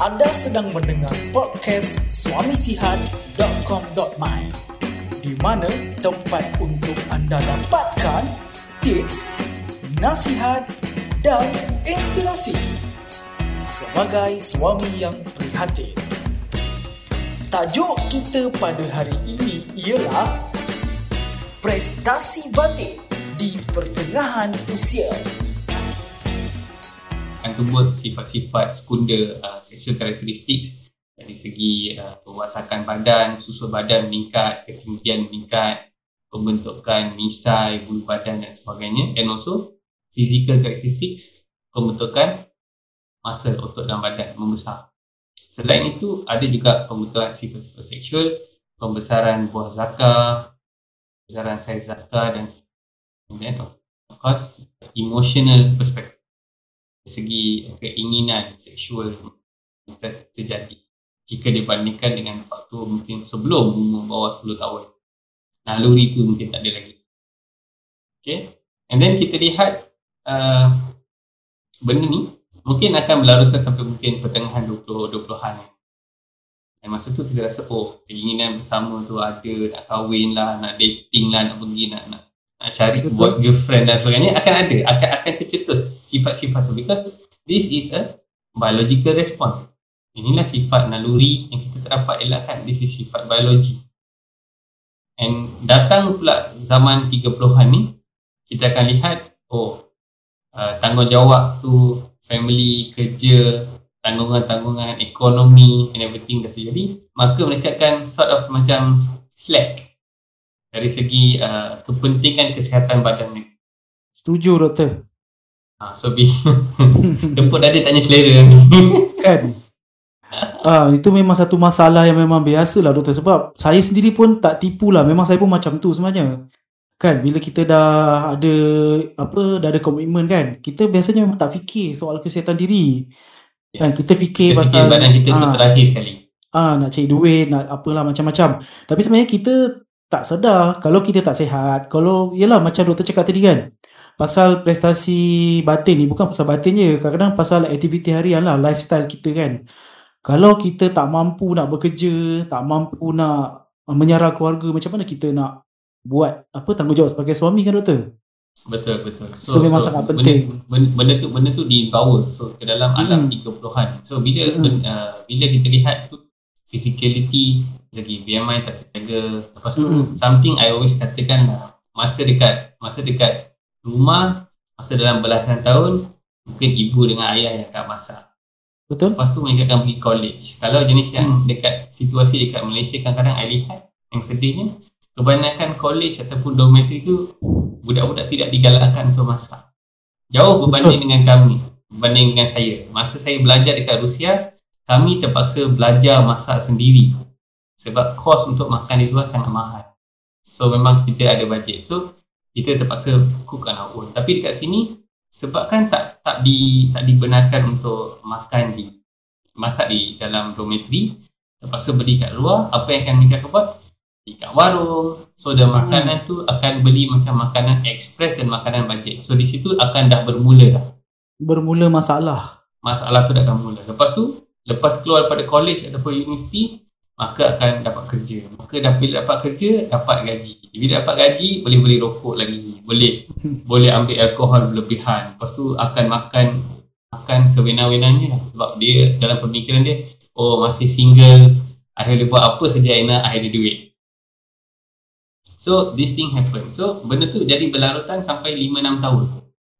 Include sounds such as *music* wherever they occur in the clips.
Anda sedang mendengar podcast suamisihat.com.my di mana tempat untuk anda dapatkan tips, nasihat dan inspirasi sebagai suami yang prihatin. Tajuk kita pada hari ini ialah Prestasi Batin di Pertengahan Usia tebut sifat-sifat sekunda uh, sexual characteristics. Dari segi uh, perwatakan badan, susu badan meningkat, ketinggian meningkat, pembentukan misai, bulu badan dan sebagainya. And also physical characteristics, pembentukan muscle otot dalam badan membesar. Selain itu, ada juga pembentukan sifat-sifat seksual, pembesaran buah zakar, pembesaran saiz zakar dan then of course emotional perspective segi keinginan seksual ter- terjadi. Jika dibandingkan dengan faktor mungkin sebelum umur bawah 10 tahun. Naluri itu mungkin tak ada lagi. Okay? And then kita lihat uh, benda ni mungkin akan berlarutan sampai mungkin pertengahan 20 20-an dan masa tu kita rasa oh keinginan bersama tu ada nak kahwin lah nak dating lah nak pergi nak nak cari Betul. buat girlfriend dan sebagainya akan ada akan akan tercetus sifat-sifat tu. Because this is a biological response. Inilah sifat naluri yang kita terdapat elakkan. This is sifat biologi. And datang pula zaman 30-an ni kita akan lihat oh uh, tanggungjawab tu family kerja tanggungan-tanggungan ekonomi and everything dah terjadi maka mereka akan sort of macam slack dari segi uh, kepentingan kesihatan badan ni. Setuju doktor. Ha, so bi temput *laughs* dada tanya selera ni. kan. Ah, itu memang satu masalah yang memang biasa lah doktor sebab saya sendiri pun tak tipu lah memang saya pun macam tu sebenarnya kan bila kita dah ada apa dah ada komitmen kan kita biasanya memang tak fikir soal kesihatan diri kan yes. kita fikir kita fikir badan kita tu ah, terakhir sekali ah nak cari duit nak apalah macam-macam tapi sebenarnya kita tak sedar kalau kita tak sihat kalau yalah macam doktor cakap tadi kan pasal prestasi batin ni bukan pasal batin je kadang-kadang pasal aktiviti harian lah lifestyle kita kan. Kalau kita tak mampu nak bekerja tak mampu nak menyara keluarga macam mana kita nak buat apa tanggungjawab sebagai suami kan doktor? Betul betul. So, so memang so, sangat penting. benda, benda, tu benda tu di power so ke dalam alam hmm. 30-an so bila hmm. ben, uh, bila kita lihat tu physicality segi BMI tak terjaga. Lepas tu mm-hmm. something I always katakan lah masa dekat masa dekat rumah masa dalam belasan tahun mungkin ibu dengan ayah yang akan masak. Betul. Lepas tu mereka akan pergi college. Kalau jenis yang mm. dekat situasi dekat Malaysia kadang-kadang I lihat yang sedihnya kebanyakan college ataupun dormitory tu budak-budak tidak digalakkan untuk masak. Jauh berbanding betul. dengan kami berbanding dengan saya. Masa saya belajar dekat Rusia kami terpaksa belajar masak sendiri sebab kos untuk makan di luar sangat mahal. So memang kita ada bajet. So kita terpaksa cook on our own. Tapi dekat sini sebab kan tak tak di tak dibenarkan untuk makan di masak di dalam dormitory, terpaksa beli kat luar, apa yang akan mereka buat? Di kat warung. So dan makanan hmm. tu akan beli macam makanan express dan makanan bajet. So di situ akan dah bermula dah. Bermula masalah. Masalah tu dah akan mula. Lepas tu, lepas keluar daripada college ataupun universiti, maka akan dapat kerja. Maka dah bila dapat kerja, dapat gaji. Bila dapat gaji, boleh beli rokok lagi. Boleh boleh ambil alkohol berlebihan. Lepas tu akan makan makan sewenar-wenarnya lah. Sebab dia dalam pemikiran dia, oh masih single, I boleh buat apa saja I nak, ada duit. So, this thing happen. So, benda tu jadi berlarutan sampai 5-6 tahun.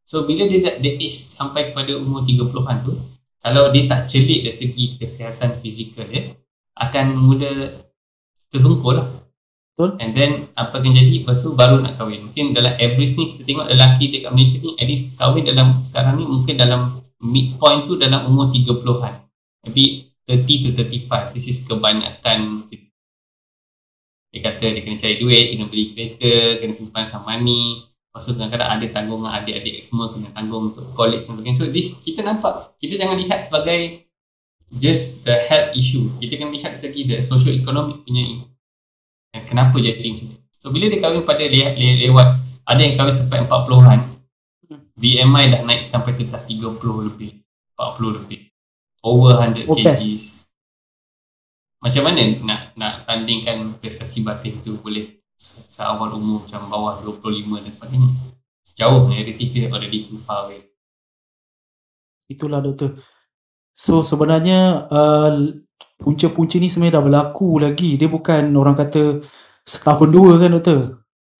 So, bila dia, dia age sampai kepada umur 30-an tu, kalau dia tak celik dari segi kesihatan fizikal dia, akan mula tersungkur lah. Betul. And then apa akan jadi lepas tu baru nak kahwin. Mungkin dalam average ni kita tengok lelaki dekat Malaysia ni at least kahwin dalam sekarang ni mungkin dalam midpoint tu dalam umur 30-an. Maybe 30 to 35. This is kebanyakan dia kata dia kena cari duit, kena beli kereta, kena simpan sama ni. Lepas tu kadang-kadang ada tanggungan adik-adik semua kena tanggung untuk college dan sebagainya. So this kita nampak, kita jangan lihat sebagai just the health issue. Kita kena lihat segi the social economic punya ini. Kenapa jadi macam tu? So bila dia kahwin pada le- le- lewat, ada yang kahwin sampai 40-an, BMI dah naik sampai ke 30 lebih, 40 lebih. over 100 Oh, best. kgs. Macam mana nak nak tandingkan prestasi batin tu boleh se- seawal umur macam bawah 25 dan sebagainya. Jauh narrative dia already too far away. Itulah doktor. So sebenarnya uh, punca-punca ni sebenarnya dah berlaku lagi. Dia bukan orang kata setahun dua kan doktor.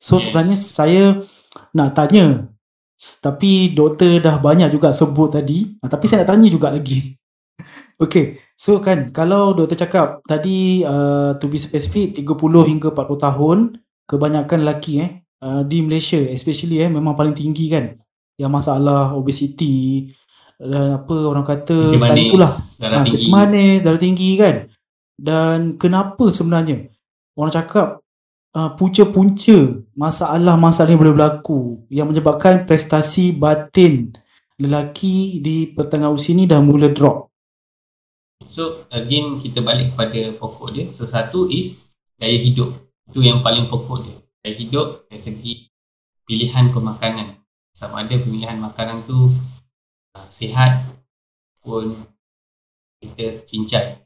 So Yes. sebenarnya saya nak tanya tapi doktor dah banyak juga sebut tadi. Ah, Tapi saya nak tanya juga lagi. *laughs* Okay, so kan kalau doktor cakap tadi uh, to be specific 30 hingga 40 tahun kebanyakan lelaki eh uh, di Malaysia especially eh memang paling tinggi kan yang masalah obesity dan apa orang kata Kencing manis, itulah darah Ah, tinggi. manis, darah tinggi kan. Dan kenapa sebenarnya orang cakap uh, punca-punca masalah-masalah yang boleh berlaku yang menyebabkan prestasi batin lelaki di pertengahan usia ni dah mula drop. So again kita balik kepada pokok dia. So satu is gaya hidup. Itu yang paling pokok dia. Gaya hidup dari segi pilihan pemakanan. Sama ada pemilihan makanan tu sihat pun kita cincai.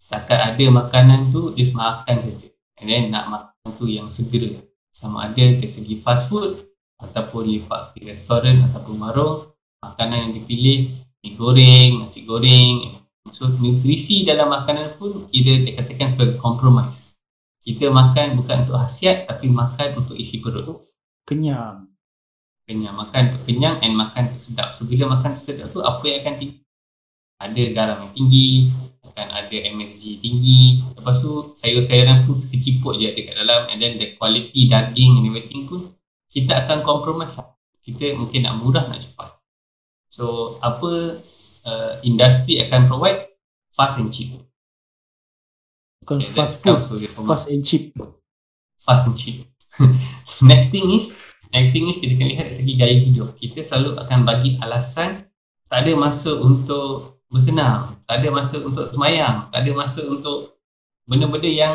Setakat ada makanan tu just makan saja. And then nak makan tu yang segera. Sama ada dari segi fast food ataupun lepak di restoran ataupun warung. Makanan yang dipilih mi goreng, nasi goreng, So nutrisi dalam makanan pun kira dikatakan sebagai compromise. Kita makan bukan untuk khasiat tapi makan untuk isi perut. Kenyang. Kenyang, makan untuk kenyang and makan untuk sedap. So bila makan untuk sedap tu apa yang akan tinggi? Ada garam yang tinggi, akan ada MSG tinggi. Lepas tu sayur-sayuran pun sekeciput je ada kat dalam and then the quality daging and everything pun kita akan compromise lah. Kita mungkin nak murah nak cepat. So apa uh, industri akan provide fast and cheap. Bukan Okay, fast food, fast and cheap. fast and cheap. *laughs* next thing is next thing is kita kena lihat dari segi gaya hidup. Kita selalu akan bagi alasan tak ada masa untuk bersenam, tak ada masa untuk semayang, tak ada masa untuk benda-benda yang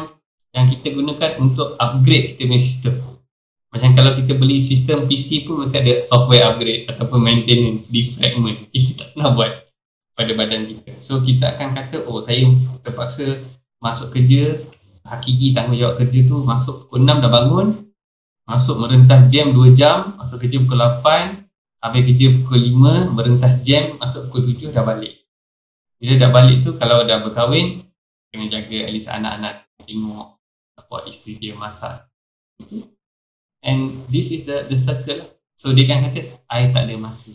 yang kita gunakan untuk upgrade kita punya sistem. Macam kalau kita beli sistem PC pun mesti ada software upgrade ataupun maintenance, defragment. Kita tak pernah buat pada badan kita. So kita akan kata, oh saya terpaksa masuk kerja, hakiki tanggungjawab kerja tu masuk pukul 6 dah bangun, masuk merentas jam 2 jam, masuk kerja pukul 8, habis kerja pukul 5, merentas jam, masuk pukul 7 dah balik. Bila dah balik tu kalau dah berkahwin, kena jaga at least anak-anak tengok support isteri dia masak. And this is the the circle lah. So dia kan kata, I tak ada masa.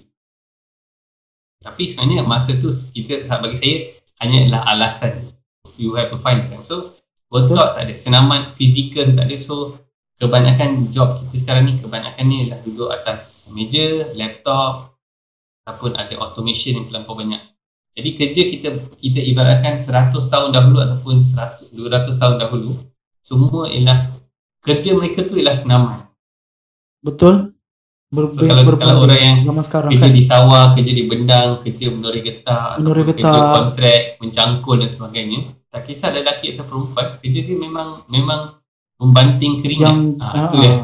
Tapi sebenarnya masa tu kita bagi saya hanyalah alasan. You have to find time. So workout tak ada, senaman fizikal tak ada. So kebanyakan job kita sekarang ni kebanyakan ni adalah duduk atas meja, laptop ataupun ada automation yang terlampau banyak. Jadi kerja kita kita ibaratkan 100 tahun dahulu ataupun 100 200 tahun dahulu semua ialah kerja mereka tu ialah senaman. Betul? Ber, So, kalau- kalau orang yang sekarang kerja kan. di sawah, kerja di bendang, kerja menori getah, Menori ataupun kerja getah. kontrak, mencangkul dan sebagainya. Tak kisah lelaki atau perempuan, kerja dia memang memang membanting keringat. yang ah, ah, itu ya.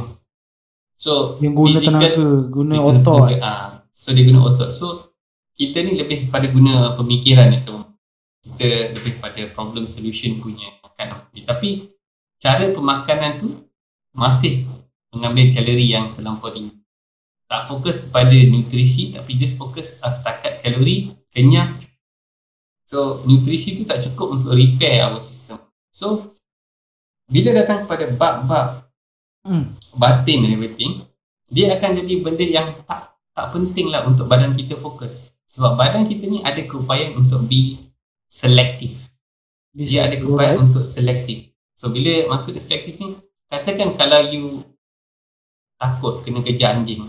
So yang guna physical- tenaga, guna otot. tenaga, ah. So dia guna otot. So kita ni lebih pada guna pemikiran ya tu. Kita lebih pada problem solution punya kan. Tapi cara pemakanan tu masih mengambil kalori yang terlampau tinggi. Tak fokus kepada nutrisi tapi just fokus uh, setakat kalori, kenyang. So nutrisi tu tak cukup untuk repair our system. So bila datang kepada bab-bab Hmm. batin and everything, dia akan jadi benda yang tak tak penting lah untuk badan kita fokus. Sebab badan kita ni ada keupayaan untuk be selective. Dia ada keupayaan Alright. untuk selektif. So bila maksud selektif ni, katakan kalau you takut kena kejar anjing,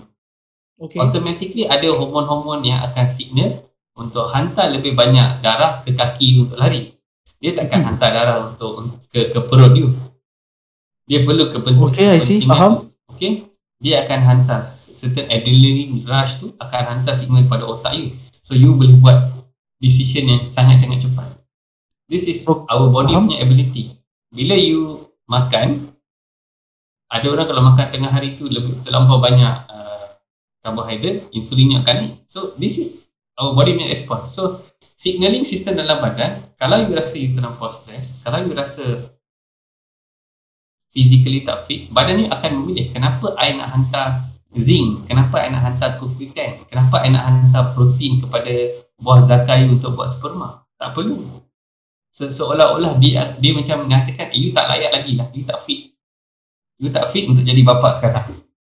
Okay. automatically ada hormon-hormon yang akan signal untuk hantar lebih banyak darah ke kaki untuk lari. Dia takkan hantar darah untuk ke ke perut you. Dia perlu kepenting, Okay, I see. Faham. Okay. Dia akan hantar certain adrenaline rush tu akan hantar signal pada otak you. So you boleh buat decision yang sangat-sangat cepat. This is our body faham. punya ability. Bila you makan, ada orang kalau makan tengah hari tu lebih terlampau banyak uh, karbohidrat, insulinnya akan naik. So this is our body may respond. So signaling sistem dalam badan, kalau you rasa you terlampau stres, kalau you rasa physically tak fit, badan you akan memilih kenapa I nak hantar zinc, kenapa I nak hantar kukuikan, kenapa I nak hantar protein kepada buah zakai untuk buat sperma. Tak perlu. Se- seolah-olah dia dia macam mengatakan, eh, you tak layak lagi lah, you tak fit. You tak fit untuk jadi bapa sekarang.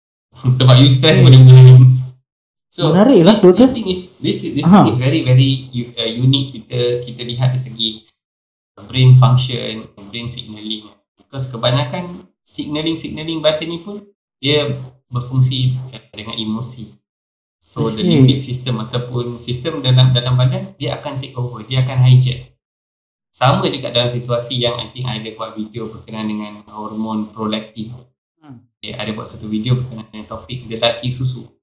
*laughs* Sebab you stress Okay. benda-benda. So Menarik lah, this, this thing is this this Aha. thing is very very uh, unique kita kita lihat dari segi brain function, brain signaling. Because kebanyakan signaling signaling batin ni pun dia berfungsi dengan emosi. So the limbic system ataupun sistem dalam dalam badan dia akan take over, dia akan hijack. Sama juga dalam situasi yang I think I ada buat video berkenaan dengan hormon prolaktin. Hmm. Dia ada buat satu video berkenaan dengan topik lelaki susu.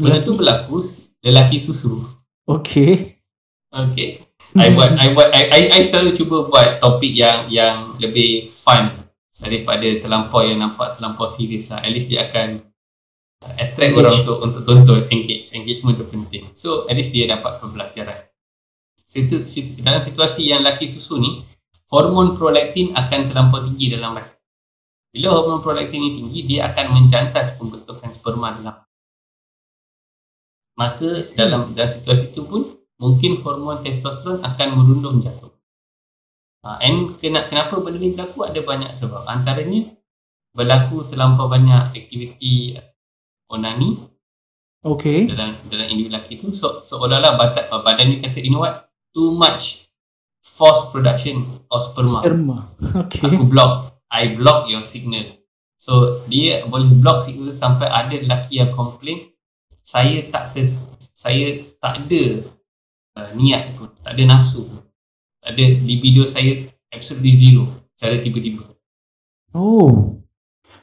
Benda tu berlaku lelaki susu. Okay. Okay. I buat I buat I, I, I selalu cuba buat topik yang yang lebih fun daripada terlampau yang nampak terlampau serius lah. At least dia akan attract Engage. orang untuk untuk tonton, engage. Engagement tu penting. So at least dia dapat pembelajaran. Situ, situ, dalam situasi yang laki susu ni, hormon prolaktin akan terlampau tinggi dalam badan. Bila hormon prolaktin ni tinggi, dia akan menjantas pembentukan sperma dalam maka dalam dalam situasi itu pun mungkin hormon testosteron akan merundung jatuh. Uh, and kena, kenapa benda ni berlaku ada banyak sebab. Antaranya berlaku terlampau banyak aktiviti onani Okay. dalam dalam individu lelaki tu so, seolah-olah badan, badan ni kata you know what too much force production of sperma Sperma. *laughs* Okay. aku block I block your signal so dia boleh block signal sampai ada lelaki yang complain saya tak ter, saya tak ada uh, niat pun tak ada nafsu pun. Tak ada libido saya absolutely zero secara tiba-tiba. Oh.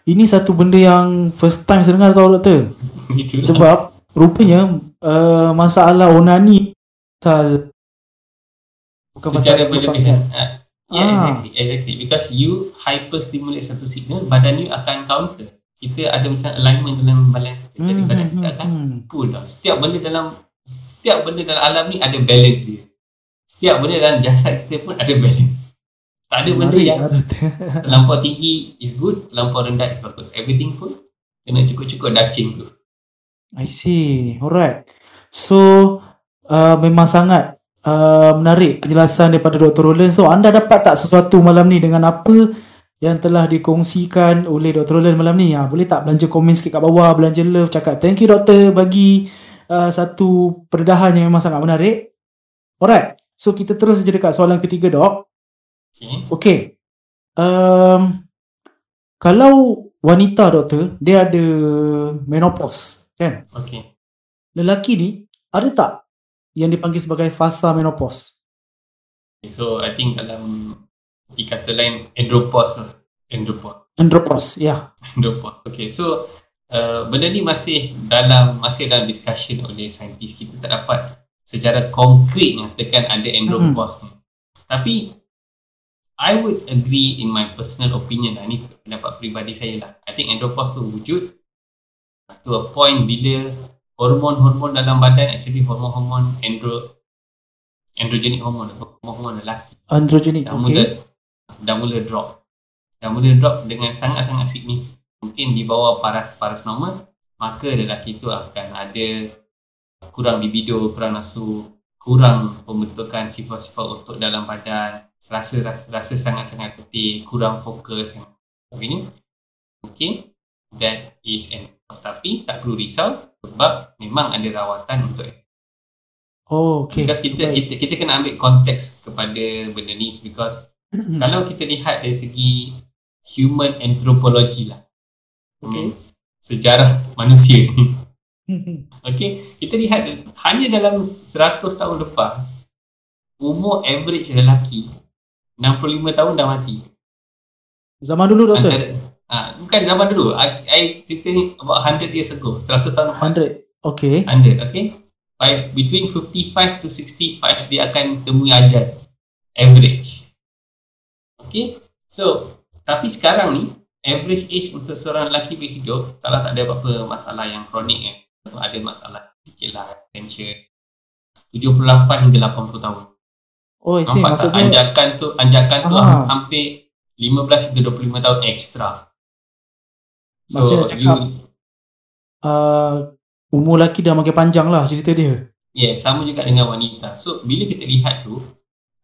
Ini satu benda yang first time saya dengar tau doktor. *laughs* Sebab rupanya uh, masalah onani pasal bukan secara berlebihan. Uh, yeah Ah. exactly exactly. Because you hyper stimulate satu signal badan you akan counter kita ada macam alignment dalam badan kita Hmm, badan hmm, kita hmm, akan hmm. pull down setiap benda dalam setiap benda dalam alam ni ada balance dia setiap benda dalam jasad kita pun ada balance tak ada benda yang lah, *laughs* terlampau tinggi is good terlampau rendah is bagus everything pun kena cukup-cukup dacing tu I see. Alright. So uh, memang sangat uh, menarik penjelasan daripada Dr. Roland. So anda dapat tak sesuatu malam ni dengan apa yang telah dikongsikan oleh Dr. Roland malam ni? Ha, boleh tak belanja komen sikit kat bawah, belanja love, cakap thank you doktor bagi uh, satu perdedahan yang memang sangat menarik. Alright. So kita terus saja dekat soalan ketiga dok. okay Okay. Um, kalau wanita doktor, dia ada menopause, kan? okay Lelaki ni ada tak yang dipanggil sebagai fasa menopause? Okay, so I think dalam di kata lain andropause lah. Andropause. Andropause, ya. andropause. Okay so uh, benda ni masih dalam masih dalam discussion oleh saintis. Kita tak dapat secara konkret nyatakan ada andropause ni. Tapi I would agree in my personal opinion lah. Ni pendapat peribadi saya lah. I think andropause tu wujud to a point bila hormon-hormon dalam badan actually hormon-hormon andro androgenic hormon hormon lelaki. Androgenik, dah mula okay. Dah mula drop dah mula drop dengan sangat-sangat signifikan mungkin di bawah paras-paras normal maka lelaki tu akan ada kurang libido, kurang nafsu kurang pembentukan sifat-sifat otot dalam badan rasa rasa sangat-sangat letih, kurang fokus dan sebagainya mungkin that is an tapi tak perlu risau sebab memang ada rawatan untuk Oh, okay. because kita, Baik. kita kita kena ambil konteks kepada benda ni because. Kalau kita lihat dari segi human anthropology lah. Okay. Hmm, sejarah manusia ni. *laughs* Okay kita lihat hanya dalam 100 tahun lepas umur average lelaki 65 tahun dah mati. Zaman dulu doktor, antara ah, bukan zaman dulu. I, I cerita ni about 100 years ago 100 tahun lepas. 100. Okay. 100 okay? By between 55 to 65 dia akan temui ajal. Average okay so tapi sekarang ni average age untuk seorang lelaki berhidup kalau tak ada apa-apa masalah yang kronik eh ada masalah sikit lah tension 78 hingga 80 tahun. Oh, I see. Nampak tak anjakan tu anjakan tu Ah. hampir 15 hingga 25 tahun ekstra. So Maksudnya you uh, umur lelaki dah makin panjang lah cerita dia. yeah, sama juga dengan wanita. So bila kita lihat tu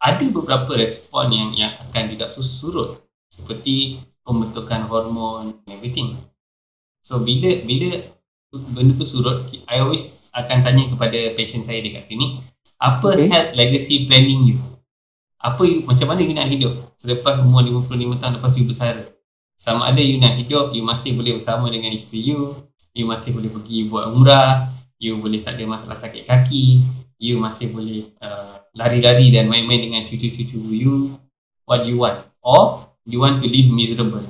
ada beberapa respon yang yang akan tidak surut seperti pembentukan hormon and everything. So bila bila benda tu surut, I always akan tanya kepada patient saya dekat klinik, apa Okay. health legacy planning you? Apa you, macam mana you nak hidup selepas umur 55 tahun lepas you bersara? Sama ada you nak hidup, you masih boleh bersama dengan isteri you, you masih boleh pergi buat umrah, you boleh tak ada masalah sakit kaki, you masih boleh uh, lari-lari dan main-main dengan cucu-cucu you, what you want? Or you want to live miserable.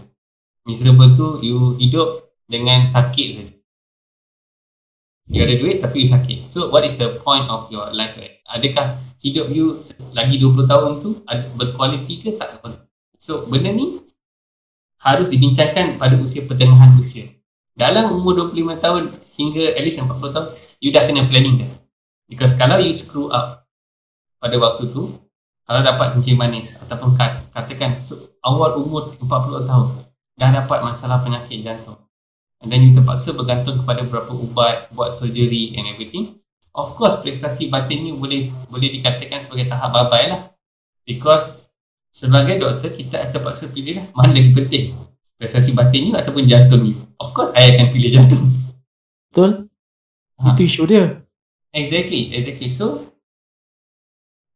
Miserable tu you hidup dengan sakit saja. You ada duit tapi you sakit. So what is the point of your life? Adakah hidup you lagi 20 tahun tu berkualiti ke tak? So benda ni harus dibincangkan pada usia pertengahan usia. Dalam umur 25 tahun hingga at least 40 tahun, you dah kena planning dah. Because kalau you screw up pada waktu tu, kalau dapat kencing manis ataupun kat, katakan so, awal umur 40 tahun dah dapat masalah penyakit jantung and then you terpaksa bergantung kepada beberapa ubat, buat surgery and everything, of course prestasi batin you boleh boleh dikatakan sebagai tahap babai lah. Because sebagai doktor kita terpaksa pilih lah mana lagi penting prestasi batin you ataupun jantung you. Of course I akan pilih jantung. Betul? Ha. Itu isu dia. Exactly, exactly. So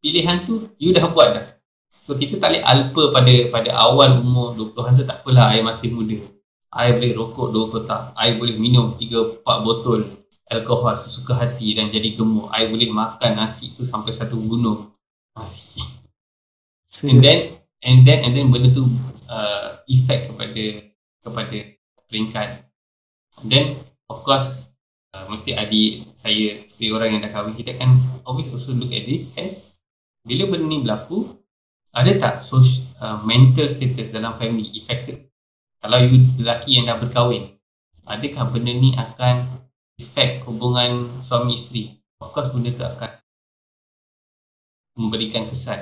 pilihan tu you dah buat dah. So kita tak boleh alpa pada pada awal umur 20-an tu tak apalah I masih muda. I boleh rokok dua kotak. I boleh minum 3 4 botol alkohol sesuka hati dan jadi gemuk. I boleh makan nasi tu sampai satu gunung nasi. And then and then and then benda tu uh, effect kepada kepada peringkat. And then of course uh, mesti adik saya seperti orang yang dah kahwin kita kan always also look at this as bila benda ni berlaku ada tak social, uh, mental status dalam family affected kalau you lelaki yang dah berkahwin adakah benda ni akan effect hubungan suami isteri of course benda tu akan memberikan kesan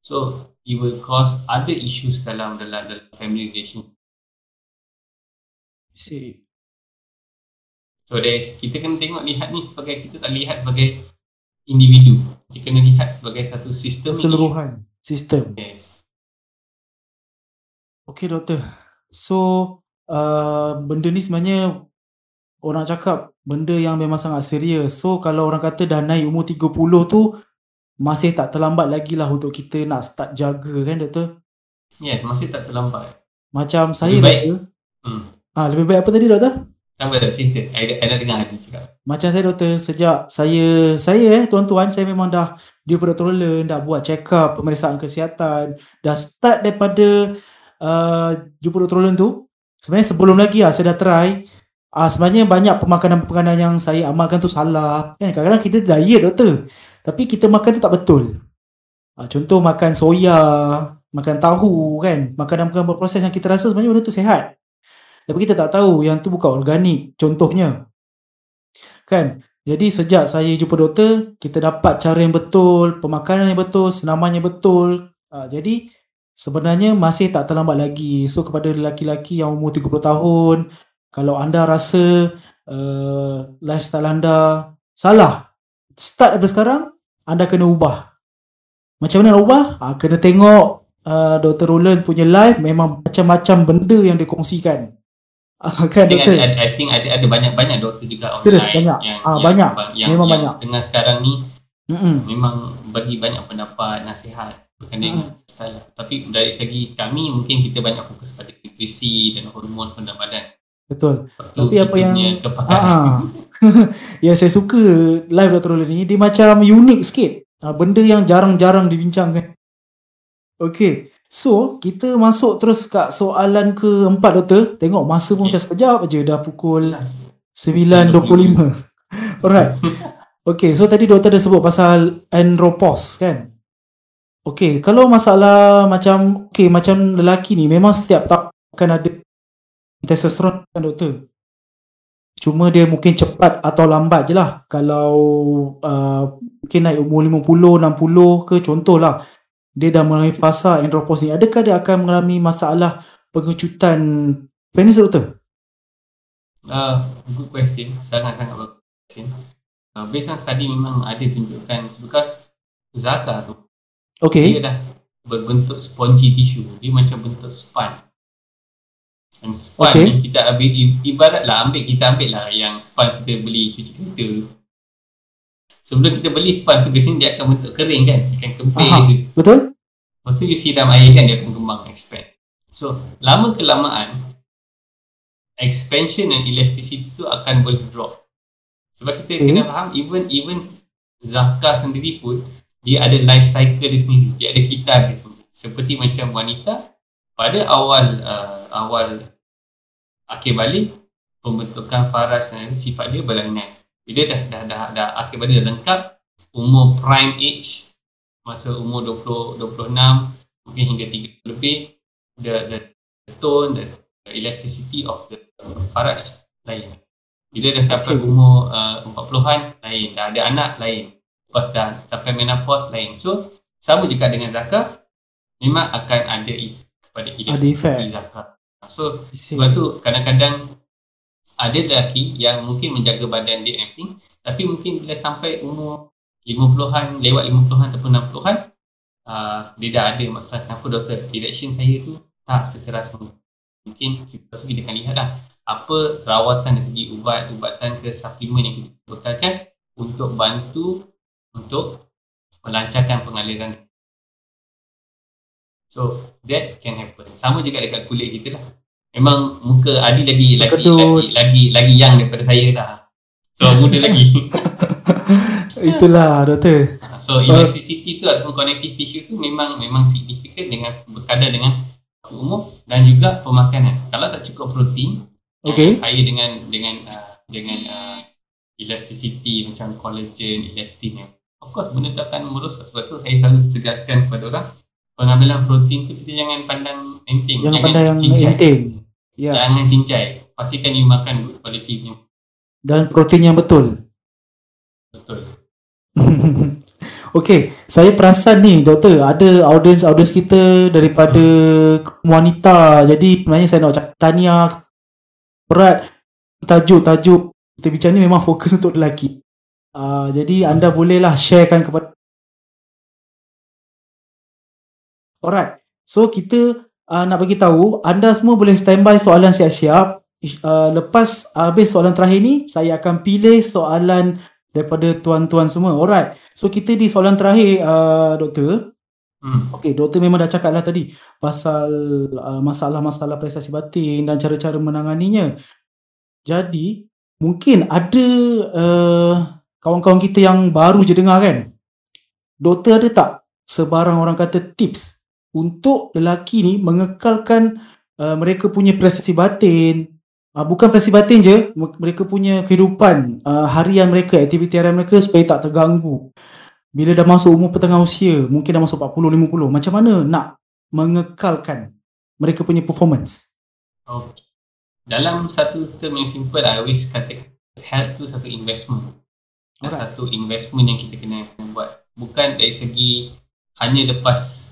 so it will cause other issues dalam dalam, dalam family relation See. So there's, kita kena tengok lihat ni sebagai kita tak lihat sebagai individu. Kita kena lihat sebagai satu sistem Keseluruhan sistem. Yes. Okey doktor. So uh, benda ni sebenarnya orang cakap benda yang memang sangat serius. So kalau orang kata dah naik umur 30 tu masih tak terlambat lagi lah untuk kita nak start jaga kan doktor? Yes, masih tak terlambat. Macam saya Lebih baik. doktor. Hmm. Ah lebih baik apa tadi doktor? Cerita. I, I nak dengar Adi cakap. Macam saya doktor sejak saya saya eh tuan-tuan saya memang dah dia protokoler dah buat check up pemeriksaan kesihatan dah start daripada uh, jumpa tu. Sebenarnya sebelum lagi lah saya dah try. Uh, sebenarnya banyak pemakanan-pemakanan yang saya amalkan tu salah. Kan kadang-kadang kita diet doktor. Tapi kita makan tu tak betul. Uh, contoh makan soya makan tahu kan. Makanan-makanan berproses yang kita rasa sebenarnya benda tu sehat tapi kita tak tahu yang tu bukan organik contohnya. Kan? Jadi sejak saya jumpa doktor kita dapat cara yang betul pemakanan yang betul senaman yang betul. Uh, jadi sebenarnya masih tak terlambat lagi. So kepada lelaki-lelaki yang umur 30 tahun kalau anda rasa uh, lifestyle anda salah start daripada sekarang anda kena ubah. Macam mana nak ubah? Uh, kena tengok uh, Dr. Roland punya live memang macam-macam benda yang dia kongsikan kan I think doktor ada, I think ada, ada banyak-banyak doktor juga Serius, online banyak. yang, Ah, yang, banyak. yang, Memang yang banyak. tengah sekarang ni Mm-mm. memang bagi banyak pendapat, nasihat berkaitan dengan lifestyle. lah. Tapi dari segi kami mungkin kita banyak fokus pada nutrisi dan hormon sebenar badan. betul Waktu Tapi apa yang- kepakaran. Ah. *laughs* yang saya suka live Dr. Roland ni dia macam unik sikit. Ah, benda yang jarang-jarang dibincangkan. Okay. So, kita masuk terus kat soalan keempat doktor. Tengok masa pun macam sekejap aja dah pukul 9.25. *laughs* Alright. Okay, so tadi doktor dah sebut pasal andropause kan? Okay, kalau masalah macam okay, macam lelaki ni memang setiap tahun akan ada testosteron kan doktor? Cuma dia mungkin cepat atau lambat je lah kalau uh, mungkin naik umur 50, 60 ke contohlah dia dah mengalami fasa andropause ni adakah dia akan mengalami masalah pengecutan penis doktor? Uh, good question. Sangat-sangat bagus question. Uh, based on study memang ada tunjukkan because Zaka tu Okay. dia dah berbentuk spongy tissue. Dia macam bentuk span. Dan span Okay. ni kita ambil ibaratlah ambil kita ambil lah yang span kita beli cuci kereta. Sebelum kita beli span tu biasanya dia akan bentuk kering kan. Dia akan kempis Aha. je. Betul? Lepas tu you siram air kan dia akan kembang expand. So lama kelamaan expansion dan elasticity tu akan boleh drop. Sebab kita Okay. kena faham even even Zaka sendiri pun dia ada life cycle dia sendiri. Dia ada kitar dia sendiri. Seperti macam wanita pada awal uh, awal akhir balik pembentukan faras dan sifat dia berlainan. Bila dah dah dah, dah akhir balik dah lengkap. Umur prime age masa umur 20 26 mungkin hingga 30 lebih the the, the tone the, the elasticity of the faraj lain. Bila dah sampai Okay. umur uh, 40-an lain. Dah ada anak lain. Lepas dah sampai menopause lain. So sama juga dengan zakat memang akan ada effect kepada elasticity zakat so sebab tu kadang-kadang ada lelaki yang mungkin menjaga badan dia and everything tapi mungkin bila sampai umur 50-an, lewat 50-an ataupun 60-an uh, dia dah ada masalah kenapa doktor erection saya tu tak sekeras mungkin. Kita tu kita akan lihat lah apa rawatan dari segi ubat, ubatan ke suplemen yang kita bekalkan untuk bantu untuk melancarkan pengaliran. So that can happen. Sama juga dekat kulit kita lah memang muka Adi lagi lagi Kedut. lagi lagi lagi young daripada saya lah so *laughs* muda lagi *laughs* Itulah doktor. So elasticity tu ataupun connective tissue tu memang memang signifikan dengan berkadar dengan waktu umur dan juga pemakanan. Kalau tak cukup protein Okay. yang kaya dengan dengan uh, dengan uh, elasticity macam collagen, elastin of course benda tu akan merosak sebab tu saya selalu tegaskan kepada orang pengambilan protein tu kita jangan pandang enteng Jangan pandai yang cincai enteng. Ya. jangan cincai pastikan you makan good quality punya Dan protein yang betul. betul *laughs* Okey, saya perasan ni doktor ada audience-audience kita daripada wanita. Jadi sebenarnya saya nak cakap tanya berat tajuk-tajuk kita bincang ni memang fokus *laughs* untuk lelaki. Uh, jadi anda bolehlah sharekan kepada Alright. So kita uh, nak bagi tahu anda semua boleh standby soalan siap-siap. Uh, lepas habis soalan terakhir ni saya akan pilih soalan daripada tuan-tuan semua. Alright. So kita di soalan terakhir uh, doktor. hmm. Okey, doktor memang dah cakap lah tadi pasal uh, masalah-masalah prestasi batin dan cara-cara menanganinya. Jadi, mungkin ada uh, kawan-kawan kita yang baru je dengar kan. Doktor ada tak sebarang orang kata tips untuk lelaki ni mengekalkan uh, mereka punya prestasi batin Uh, bukan prestasi batin je, mereka punya kehidupan uh, harian mereka, aktiviti harian mereka supaya tak terganggu. Bila dah masuk umur pertengahan usia, mungkin dah masuk 40 50, macam mana nak mengekalkan mereka punya performance? Okay. Dalam satu term yang simple, I always kata health tu satu investment. Alright. satu investment yang kita kena, kena buat. Bukan dari segi hanya lepas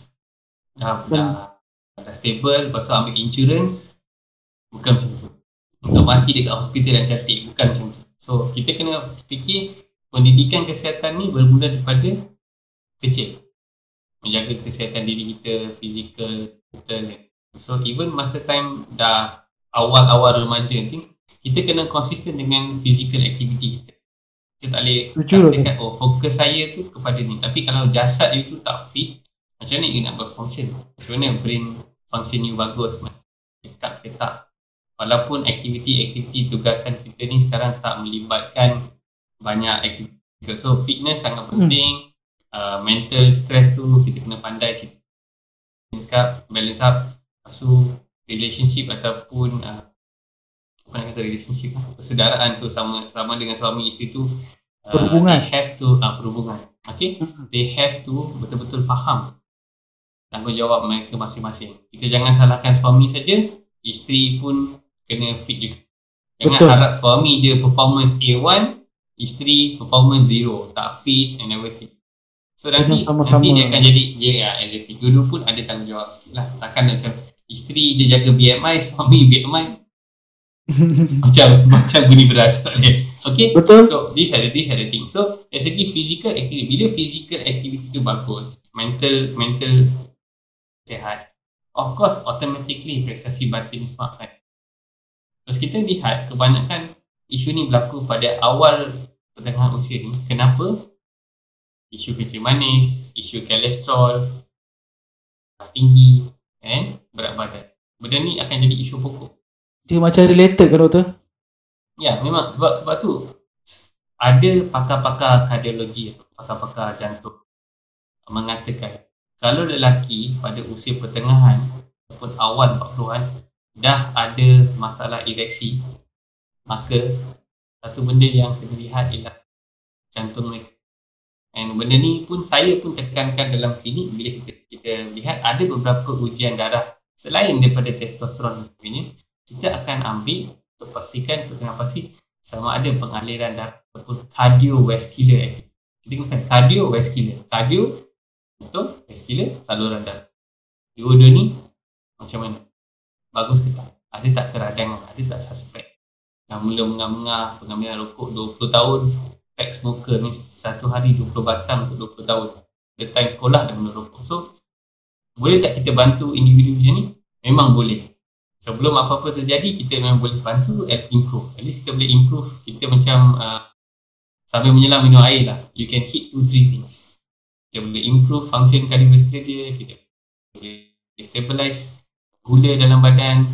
dah, dah, dah stable, lepas tu ambil insurance. Bukan macam tu. Untuk mati dekat hospital yang cantik. Bukan macam tu. So, kita kena fikir pendidikan kesihatan ni bermula daripada kecil. Menjaga kesihatan diri kita, fizikal, mental. So, even masa time dah awal-awal remaja nanti kita kena konsisten dengan physical activity kita. Kita tak boleh katakan oh fokus saya tu kepada ni. Tapi kalau jasad you tu tak fit, macam mana you nak berfunction? Macam mana brain function you bagus? Ke tak? Walaupun aktiviti-aktiviti tugasan kita ni sekarang tak melibatkan banyak aktiviti. So fitness sangat penting. Uh, mental stress tu kita kena pandai kita balance up, balance up. Lepas tu relationship ataupun uh, apa nak kata relationship lah, persedaraan tu sama sama dengan suami isteri tu uh, Perhubungan. they have to uh, perhubungan okay they have to betul-betul faham tanggungjawab mereka masing-masing kita jangan salahkan suami saja isteri pun kena fit juga jangan Betul. harap suami je performance A1 isteri performance zero, tak fit and everything. So nanti, sama-sama. nanti dia akan jadi, ya yeah, exactly. Dulu pun ada tanggungjawab sikit lah. Takkan macam isteri je jaga BMI, suami BMI. *laughs* macam macam bunyi beras tak boleh. Okay. Betul. So these are the these are the things. So dari physical activity, bila physical activity tu bagus, mental mental sehat, of course automatically prestasi batin semua akan. Terus kita lihat kebanyakan isu ni berlaku pada awal pertengahan usia ni. Kenapa? Isu kecil manis, isu kolesterol tinggi and berat badan. Benda ni akan jadi isu pokok. Dia macam related kan doktor? Ya, memang sebab sebab tu ada pakar-pakar kardiologi atau pakar-pakar jantung mengatakan kalau lelaki pada usia pertengahan ataupun awal 40-an dah ada masalah ereksi maka satu benda yang kena lihat ialah jantung mereka. And benda ni pun saya pun tekankan dalam klinik bila kita kita lihat ada beberapa ujian darah selain daripada testosteron dan sebagainya kita akan ambil untuk pastikan untuk dengan pasti sama ada pengaliran darah ataupun cardiovascular. Kita gunakan cardiovascular. Cardio untuk vascular saluran darah. Dua-dua ni macam mana? Bagus ke tak? Ada tak keradangan? Ada tak suspek? Yang mula mengah-mengah pengambilan rokok 20 tahun pack smoker ni satu hari 20 batang untuk 20 tahun. The time sekolah dah mula rokok. So, boleh tak kita bantu individu macam ni? Memang boleh. Sebelum apa-apa terjadi, kita memang boleh bantu and improve. At least kita boleh improve. Kita macam uh, sambil menyelam minum air lah. You can hit two, three things. Kita boleh improve function cardiovascular dia. Kita boleh stabilize gula dalam badan.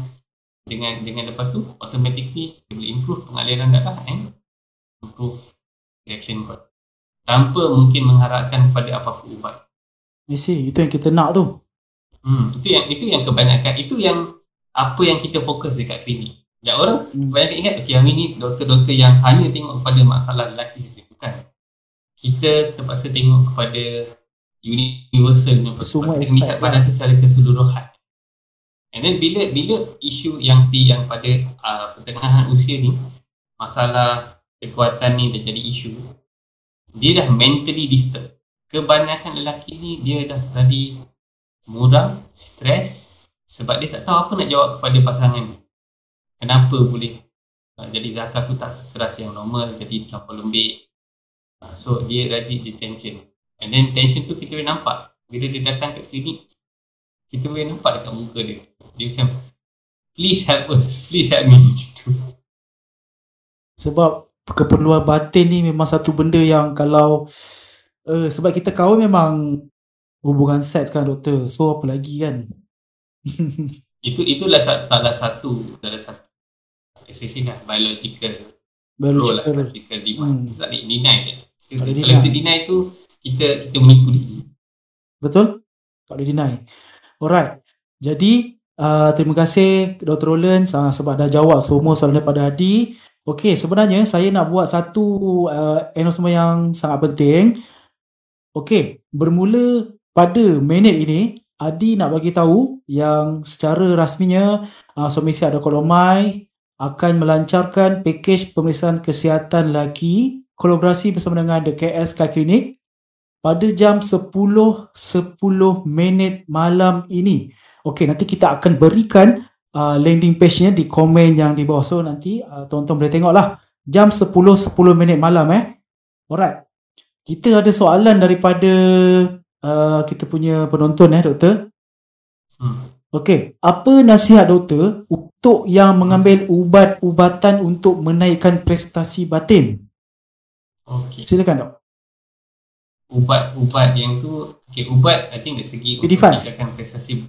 Dengan dengan lepas tu, automatically kita boleh improve pengaliran darah and improve reaction cost. Tanpa mungkin mengharapkan pada apa-apa ubat. I see. Itu yang kita nak tu. Hmm, itu yang itu yang kebanyakan itu yang apa yang kita fokus dekat klinik. Ya orang Hmm. kebanyakan ingat okay, yang ini doktor-doktor yang hanya tengok kepada masalah lelaki saja bukan. Kita terpaksa tengok kepada universal punya Semua perspektif. Kita melihat lah. badan tu secara keseluruhan. And then bila bila isu yang mesti yang pada uh, pertengahan usia ni masalah kekuatan ni dah jadi isu dia dah mentally disturbed. Kebanyakan lelaki ni dia dah tadi muram, stres sebab dia tak tahu apa nak jawab kepada pasangan dia. Kenapa boleh uh, jadi zakat tu tak sekeras yang normal, jadi terlampau lembik. So dia jadi di tension. And then tension tu kita boleh nampak. Bila dia datang ke klinik, kita boleh nampak dekat muka dia. Dia macam, please help us, please help me *laughs* macam tu. Sebab keperluan batin ni memang satu benda yang kalau uh, sebab kita kahwin memang hubungan seks kan doktor. So apa lagi kan? *laughs* Itu itulah sa- salah satu salah satu SSC lah, biological role lah, Biological. biological demand. Hmm. Tak deny dia. Kalau deny. kita deny tu, kita kita menipu diri. Betul? Tak boleh deny. Alright. Jadi uh, terima kasih Dr. Roland uh, sebab dah jawab semua soalan daripada Adi. Okey, sebenarnya saya nak buat satu uh, announcement yang sangat penting. Okey, bermula pada minit ini Adi nak bagi tahu yang secara rasminya uh, Suami Dr. Romai akan melancarkan pakej pemeriksaan kesihatan lelaki kolaborasi bersama dengan The KS Sky Clinic pada jam 10.10 minit malam ini. Okey, nanti kita akan berikan uh, landing page-nya di komen yang di bawah. So nanti uh, tuan-tuan boleh tengoklah jam 10.10 minit malam eh. Alright. Kita ada soalan daripada uh, kita punya penonton eh doktor. Hmm. Okey, apa nasihat doktor untuk yang mengambil ubat-ubatan untuk menaikkan prestasi batin? Okay. Silakan dok. Ubat-ubat yang tu, okay, ubat I think dari segi untuk PD5. meningkatkan prestasi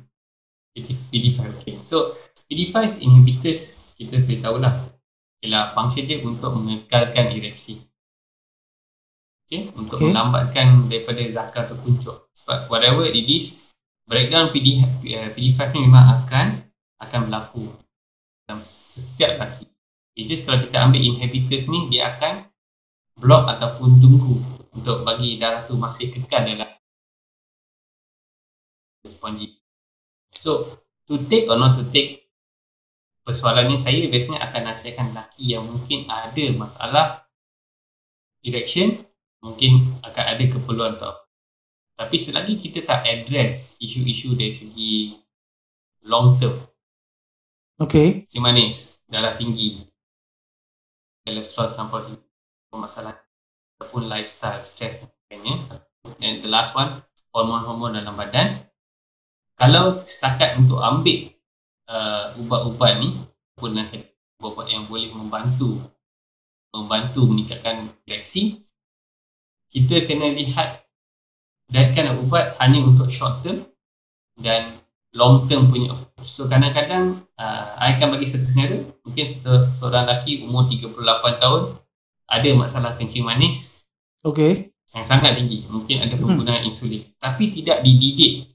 PD- PD5. Okay. So, PD5 inhibitors kita boleh tahu lah. Ialah function dia untuk mengekalkan ereksi. Okay. Untuk Okay. melambatkan daripada zakar atau kuncup. Sebab whatever it is, breakdown PD, eh, PD5 ni memang akan akan berlaku dalam setiap lelaki. It's just kalau kita ambil inhibitors ni, dia akan block ataupun tunggu untuk bagi darah tu masih kekal dalam spongy. So, to take or not to take persoalan ni saya biasanya akan nasihatkan lelaki yang mungkin ada masalah erection mungkin akan ada keperluan untuk tapi selagi kita tak address isu-isu dari segi long term Okay. kencing manis, darah tinggi, kolesterol terlampau tinggi, masalah ataupun lifestyle, stress dan sebagainya. And the last one, hormon-hormon dalam badan. Kalau setakat untuk ambil uh, ubat-ubat ni, pun ubat-ubat yang boleh membantu membantu meningkatkan reaksi, kita kena lihat kind of ubat hanya untuk short term dan long term punya So kadang-kadang uh, I akan bagi satu scenario Mungkin seorang lelaki umur 38 tahun Ada masalah kencing manis Okay. Yang sangat tinggi Mungkin ada penggunaan hmm. insulin Tapi tidak dididik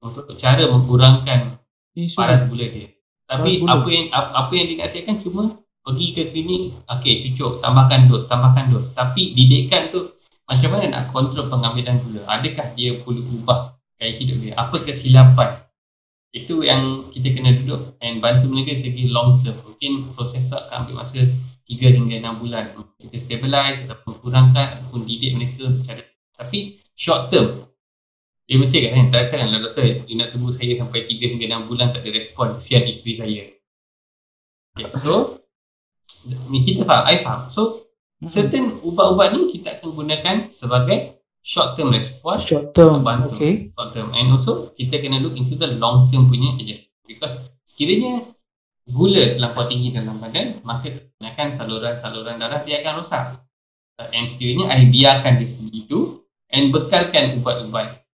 Untuk cara mengurangkan Insulin. paras gula dia Tapi Paras gula. apa yang apa, apa yang dinasihatkan cuma Pergi ke klinik Okay cucuk Tambahkan dos Tambahkan dos Tapi didikkan tu Macam mana nak kontrol pengambilan gula Adakah dia perlu ubah Gaya hidup dia Apa kesilapan itu yang kita kena duduk and bantu mereka segi long term mungkin proses tu akan ambil masa 3 hingga 6 bulan kita stabilize ataupun kurangkan ataupun didik mereka untuk cara tapi short term dia mesti kan tak kan lah doktor you nak tunggu saya sampai 3 hingga 6 bulan tak ada respon kesian isteri saya okay, so ni kita faham I faham so certain ubat-ubat ni kita akan gunakan sebagai short term response Short term. Untuk bantu. Okay. short term and also kita kena look into the long term punya adjustment because sekiranya gula terlampau tinggi dalam badan maka kebanyakan saluran-saluran darah dia akan rosak and sekiranya I biarkan dia sebegitu and bekalkan ubat-ubat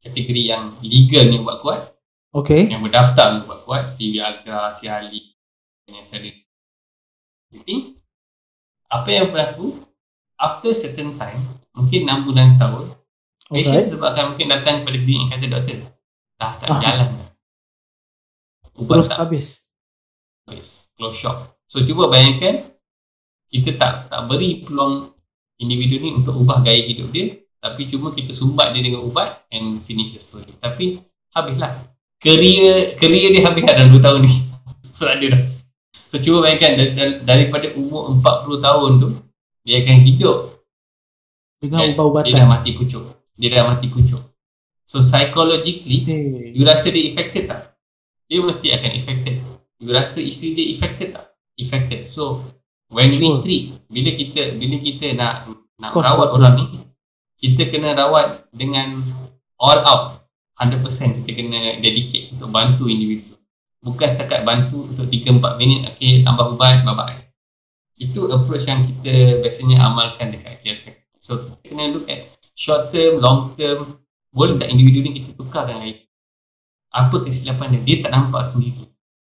kategori yang legal ni ubat kuat Okay. yang berdaftar ni ubat kuat seperti Viagra, Cialis dan yang Serenity apa yang berlaku after certain time mungkin 6 bulan setahun patient Alright. sebabkan mungkin datang kepada klinik kata doktor dah tak Ah. jalan dah ubat Terus tak habis. Habis close shop so cuba bayangkan kita tak tak beri peluang individu ni untuk ubah gaya hidup dia tapi cuma kita sumbat dia dengan ubat and finish the story tapi habislah career career dia habis dah dalam 2 tahun ni *laughs* so tak ada dah so cuba bayangkan dar- dar- daripada umur 40 tahun tu dia akan hidup Dengan ubat-ubatan. dia dah mati pucuk dia dah mati pucuk so psychologically Okay. You rasa dia affected tak? Dia mesti akan affected. You rasa isteri dia affected tak? Affected. So, when we Sure. treat, bila kita bila kita nak nak Course rawat orang ni, kita kena rawat dengan all out. 100% kita kena dedicate untuk bantu individu. Bukan setakat bantu untuk 3-4 minit, okay, tambah ubat, bye-bye. Itu approach yang kita biasanya amalkan dekat KSM. So, kita kena look at short term, long term, boleh tak individu ni kita tukarkan gaya apa kesilapan dia dia tak nampak sendiri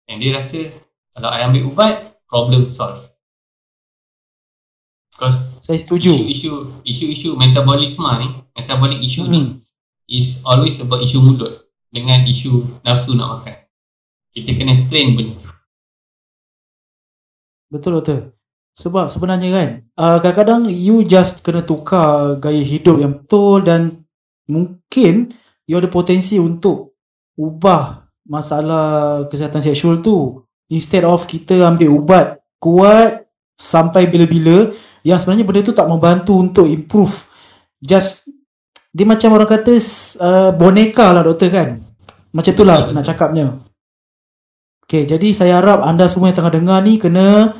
dan dia rasa kalau I ambil ubat problem solve because Saya setuju. isu-isu isu-isu metabolisme ni metabolic issue ni Hmm. is always about isu mulut dengan isu nafsu nak makan kita kena train benda tu Betul betul. Sebab sebenarnya kan, uh, kadang-kadang you just kena tukar gaya hidup yang betul dan mungkin you ada potensi untuk ubah masalah kesihatan seksual tu. Instead of kita ambil ubat kuat sampai bila-bila yang sebenarnya benda tu tak membantu untuk improve. Just dia macam orang kata uh, boneka lah doktor kan. Macam tu lah nak cakapnya. Okay, jadi saya harap anda semua yang tengah dengar ni kena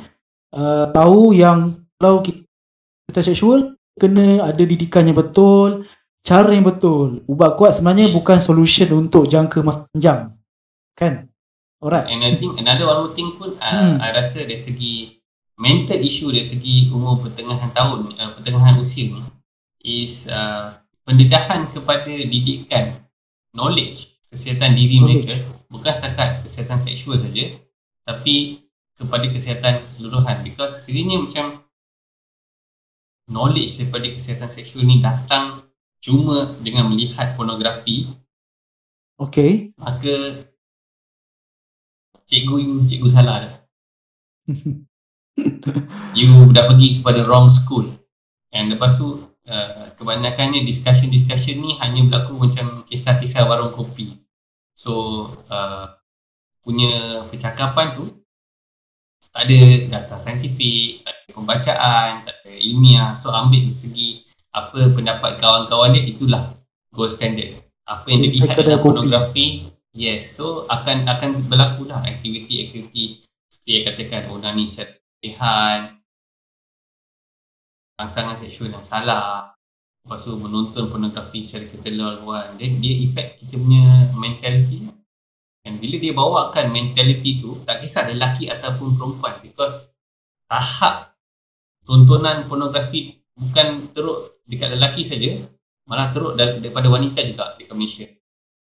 uh, tahu yang kalau kita seksual kena ada didikan yang betul, cara yang betul. Ubat kuat sebenarnya Yes. bukan solution untuk jangka masa panjang. Kan? Alright. and I think another one more thing pun uh, Hmm. I rasa dari segi mental issue dari segi umur pertengahan tahun uh, pertengahan usia ni is uh, pendedahan kepada didikan knowledge kesihatan diri Knowledge. mereka bukan setakat kesihatan seksual saja tapi kepada kesihatan keseluruhan because sekiranya macam knowledge daripada kesihatan seksual ni datang cuma dengan melihat pornografi Okay. maka cikgu you cikgu salah dah *laughs* you dah pergi kepada wrong school and lepas tu uh, kebanyakannya discussion-discussion ni hanya berlaku macam kisah-kisah warung kopi so uh, punya percakapan tu tak ada data saintifik tak ada pembacaan, tak ada ilmiah. So ambil dari segi apa pendapat kawan-kawan dia itulah gold standard. Apa yang dilihat dalam pornografi, yes. So akan akan berlaku lah aktiviti-aktiviti seperti yang katakan onani secara pilihan, rangsangan seksual yang salah, lepas tu menonton pornografi secara keterlaluan, then dia effect kita punya mentality lah. Dan bila dia bawakan mentality tu, tak kisah lelaki ataupun perempuan because tahap tontonan pornografi bukan teruk dekat lelaki saja, malah teruk dar- daripada wanita juga dekat Malaysia.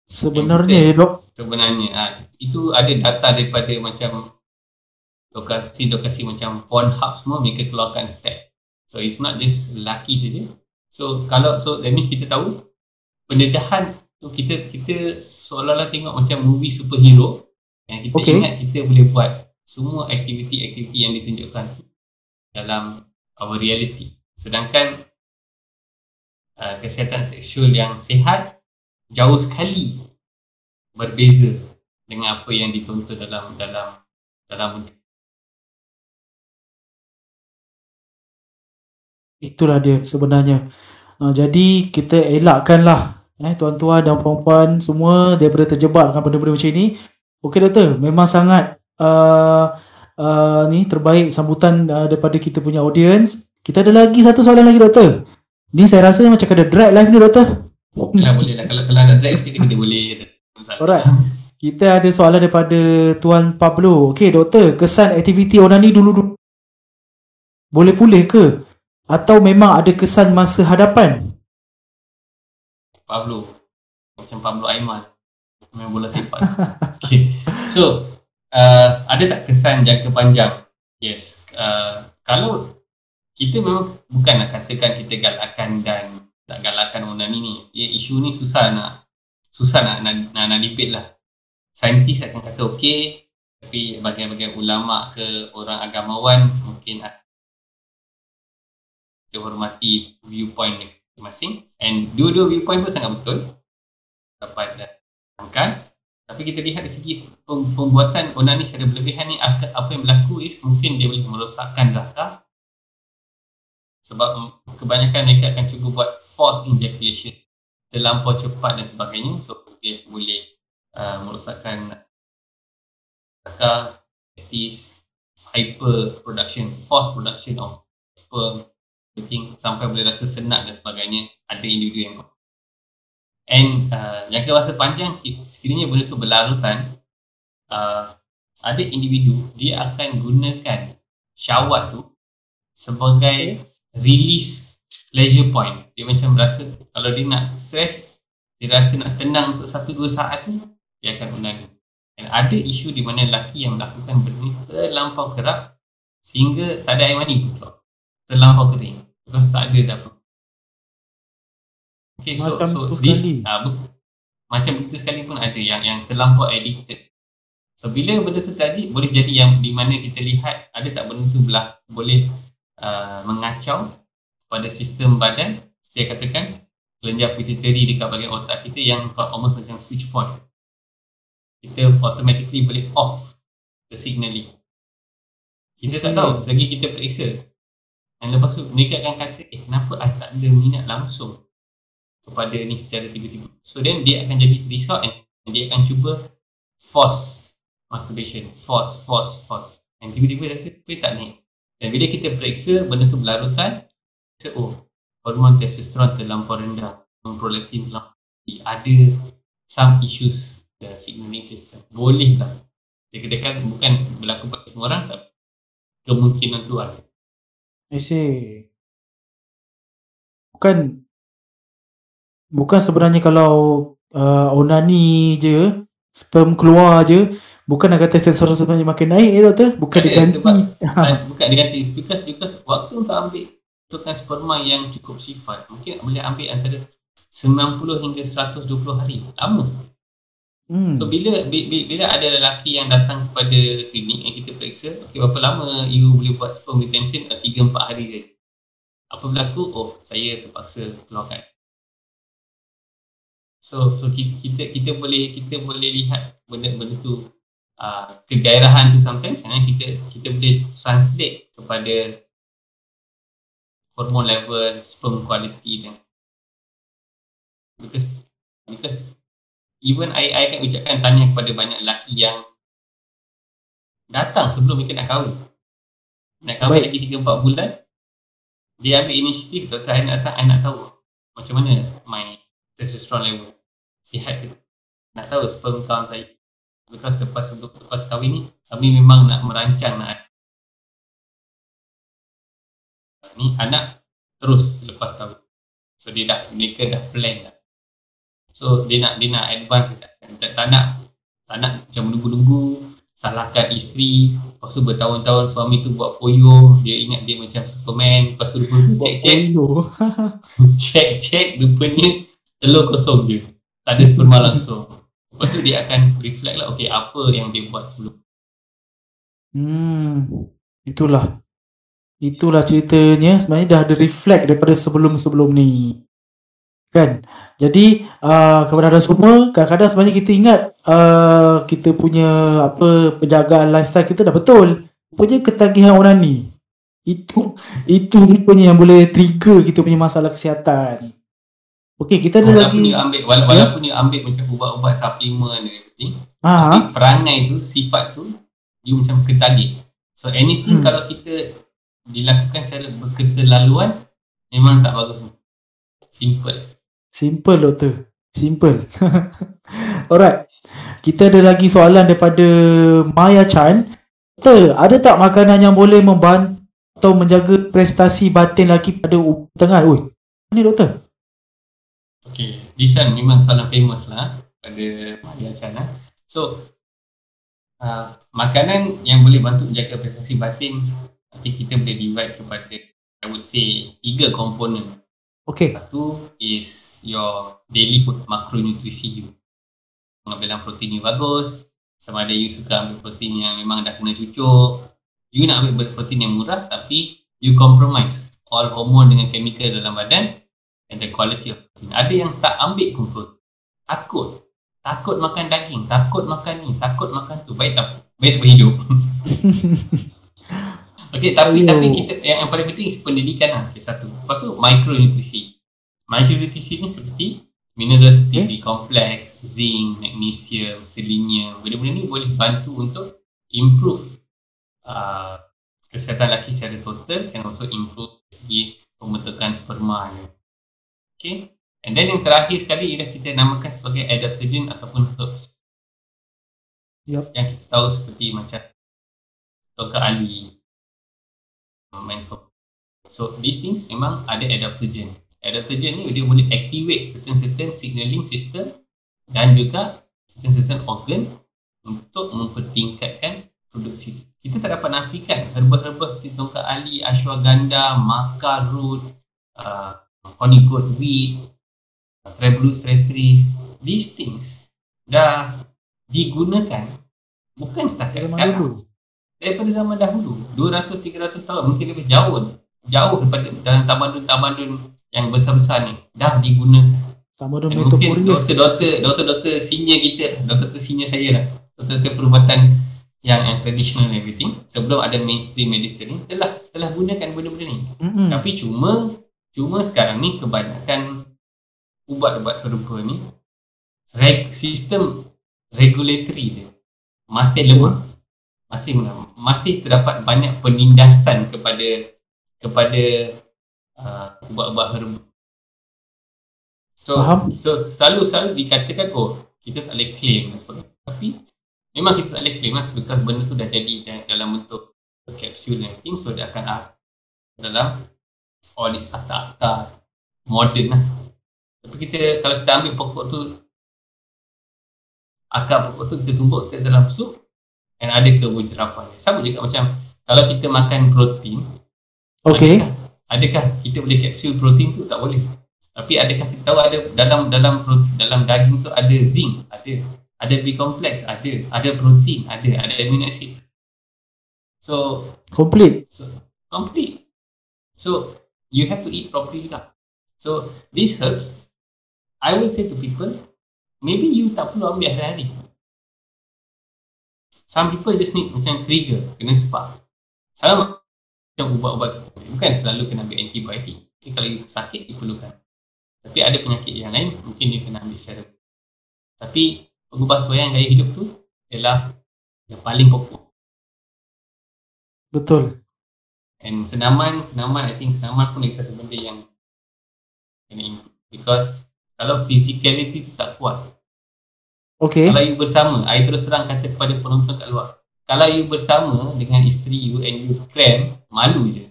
Sebenarnya dok, Sebenarnya ha, itu ada data daripada macam lokasi-lokasi macam Pornhub semua mereka keluarkan stat. So it's not just lelaki saja. So kalau so that means kita tahu pendedahan tu kita kita seolah-olah tengok macam movie superhero yang kita okay. ingat kita boleh buat semua aktiviti-aktiviti yang ditunjukkan tu dalam our reality. Sedangkan uh, kesihatan seksual yang sihat jauh sekali berbeza dengan apa yang ditonton dalam dalam dalam itulah dia sebenarnya. Uh, jadi kita elakkanlah eh tuan-tuan dan puan-puan semua daripada terjebak dengan benda-benda macam ini. Okey doktor, memang sangat uh, uh, ni terbaik sambutan uh, daripada kita punya audience. Kita ada lagi satu soalan lagi doktor. Ni saya rasa macam ada drag live ni doktor. Kalau boleh lah kalau kalau nak drag sikit kita boleh. Alright. Kita ada soalan daripada Tuan Pablo. Okey doktor, kesan aktiviti onani dulu-dulu boleh pulih ke? Atau memang ada kesan masa hadapan? Pablo macam Pablo Aiman main bola sepak. *laughs* okay. So uh, ada tak kesan jangka panjang? Yes. Uh, kalau kita memang bukan nak katakan kita galakkan dan tak galakkan onani ni. Ya, isu ni susah nak susah nak nak, nak, nak debate lah. Saintis akan kata okey tapi bagian-bagian ulama ke orang agamawan mungkin kita hormati viewpoint masing-masing and dua-dua viewpoint pun sangat betul dapat datangkan tapi kita lihat dari segi pem- pembuatan onani secara berlebihan ni apa yang berlaku is mungkin dia boleh merosakkan zakar sebab kebanyakan mereka akan cuba buat force ejaculation terlampau cepat dan sebagainya. So dia boleh uh, merosakkan testis hyper production force production of sperm everything sampai boleh rasa senang dan sebagainya ada individu yang and uh, jangka masa panjang ki- sekiranya benda tu berlarutan uh, ada individu dia akan gunakan syahwat tu sebagai release pleasure point. Dia macam rasa kalau dia nak stress dia rasa nak tenang untuk satu dua saat tu dia akan onani dan ada isu di mana lelaki yang melakukan benda ni terlampau kerap sehingga tak ada air mani pun keluar. Terlampau kering. Because tak ada dah apa. Okay so Macam so this uh, bu- macam begitu sekali pun ada yang yang terlampau addicted. So bila benda tu tadi boleh jadi yang di mana kita lihat ada tak benda tu belah boleh uh, mengacau pada sistem badan saya katakan kelenjar pituitary dekat bahagian otak kita yang almost macam switch point. Kita automatically boleh off the signaling. Kita tak tahu selagi kita periksa. Dan lepas tu mereka akan kata eh kenapa I tak ada minat langsung kepada ni secara tiba-tiba? So then dia akan jadi terisau and dia akan cuba force masturbation. Force force force. And tiba-tiba rasa tak naik dan bila kita periksa benda tu berlarutan kita oh hormon testosteron terlampau rendah prolaktin terlampau ada some issues the signaling system. Boleh lah. Dia katakan bukan berlaku pada semua orang tapi kemungkinan tu ada. I see. Bukan bukan sebenarnya kalau uh, onani je sperm keluar je bukan nak kata testosteron sebenarnya makin naik eh doktor bukan Tak ada, diganti sebab tak, *laughs* bukan kata because, because waktu untuk ambil untukkan sperma yang cukup sifat mungkin boleh ambil antara 90 hingga 120 hari lama tu hmm. So bila, bila bila ada lelaki yang datang kepada klinik yang kita periksa, okey berapa lama you boleh buat sperm retention? 3 4 hari je. Apa berlaku? Oh, saya terpaksa keluarkan. So so kita kita, kita boleh kita boleh lihat benda-benda tu uh, kegairahan tu sometimes and then kita kita boleh translate kepada hormone level, sperm quality dan because because even I, I akan ucapkan tanya kepada banyak lelaki yang datang sebelum mereka nak kahwin. Nak kahwin Baik. lagi 3-4 bulan, dia ambil inisiatif, doktor I nak datang, I nak tahu macam mana my testosterone level. Sihat ke? Nak tahu sperm count saya. Lepas sebelum lepas kahwin ni, kami memang nak merancang nak ni anak terus lepas kahwin. So dia dah, mereka dah plan dah. So dia nak dia nak advance dekat. tak, tak nak tak nak macam menunggu-nunggu salahkan isteri lepas tu bertahun-tahun suami tu buat poyo dia ingat dia macam Superman lepas tu rupanya cek-cek Oh, *laughs* cek-cek rupanya telur kosong je tak ada sperma langsung lepas tu dia akan reflect lah okay apa yang dia buat sebelum Hmm, itulah. Itulah ceritanya. Sebenarnya dah ada reflect daripada sebelum-sebelum ni. Kan? Jadi, uh, kepada anda semua, kadang-kadang sebenarnya kita ingat uh, kita punya apa penjagaan lifestyle kita dah betul. Rupanya ketagihan orang ni. Itu itu rupanya yang boleh trigger kita punya masalah kesihatan. Okey, kita ada walaupun lagi. dia ambil wala, walaupun dia ambil macam ubat-ubat suplemen dan everything Ha, tapi perangai tu sifat tu you macam ketagih so anything Hmm. kalau kita dilakukan secara berketerlaluan memang tak bagus simple Simple doktor. Simple. *laughs* Alright. Kita ada lagi soalan daripada Maya Chan. Doktor, ada tak makanan yang boleh membantu atau menjaga prestasi batin lelaki pada umur tengah? Oi, ni doktor. Okay, this one memang soalan famous lah pada Maya Chan lah. So, uh, makanan yang boleh bantu menjaga prestasi batin nanti kita boleh divide kepada I would say tiga komponen. Okay. Satu is your daily food makronutrisi you. Pengambilan protein you bagus. Sama ada you suka ambil protein yang memang dah kena cucuk. You nak ambil protein yang murah tapi you compromise all hormone dengan chemical dalam badan and the quality of protein. Ada yang tak ambil pun protein. Takut. Takut makan daging. Takut makan ni. Takut makan tu. Baik tak? Baik tak berhidup. *laughs* Okey, tapi tapi kita yang, yang paling penting is pendidikan lah. Okay, satu. Lepas tu micronutrisi. Micronutrisi ni seperti mineral seperti Okay. B complex, zinc, magnesium, selenium. Benda-benda ni boleh bantu untuk improve uh, kesihatan lelaki secara total and also improve segi pembentukan sperma ni. Okay. And then yang terakhir sekali ialah kita namakan sebagai adaptogen ataupun herbs. Yup. Yang kita tahu seperti macam tongkat ali, mindful. So these things memang ada adaptogen. Adaptogen ni dia boleh activate certain-certain signaling system dan juga certain-certain organ untuk mempertingkatkan produksi. Kita tak dapat nafikan herba-herba seperti tongkat ali, ashwagandha, maca root, uh, honey goat wheat, Tribulus terrestris, these things dah digunakan bukan setakat Zaman sekarang dulu. daripada zaman dahulu 200-300 tahun mungkin lebih jauh jauh daripada dalam tamadun-tamadun yang besar-besar ni dah digunakan Tamadun Dan mungkin doktor-doktor doktor-doktor senior kita doktor-doktor senior saya lah doktor-doktor perubatan yang, yang traditional everything sebelum ada mainstream medicine ni telah telah gunakan benda-benda ni Mm-mm. tapi cuma cuma sekarang ni kebanyakan ubat-ubat herba ni reg, sistem regulatory dia masih lemah masih lemah. masih terdapat banyak penindasan kepada kepada uh, ubat-ubat herba so Faham. so selalu selalu dikatakan oh kita tak boleh claim dan sebagainya tapi memang kita tak boleh claim lah because benda tu dah jadi dalam bentuk capsule and everything so dia akan ah, dalam all this akta-akta modern lah tapi kita kalau kita ambil pokok tu akar pokok tu kita tumbuk kita dalam sup dan ada kewujerapan sama juga macam kalau kita makan protein Okay. adakah, adakah kita boleh kapsul protein tu tak boleh tapi adakah kita tahu ada dalam dalam dalam daging tu ada zinc ada ada B complex ada ada protein ada ada amino acid so Complete. So complete. So you have to eat properly juga. So these herbs, I will say to people, maybe you tak perlu ambil hari-hari. Some people just need macam trigger, kena spark. Sama macam ubat-ubat kita. Bukan selalu kena ambil antibiotik. Mungkin kalau you sakit, diperlukan. Tapi ada penyakit yang lain, mungkin dia kena ambil serum. Tapi pengubahsuaian gaya hidup tu ialah yang paling pokok. Betul. And senaman, senaman, I think senaman pun lagi satu benda yang kena improve. Because kalau physicality tu tak kuat, Okay. Kalau you bersama, I terus terang kata kepada penonton kat luar. Kalau you bersama dengan isteri you and you cram, malu je.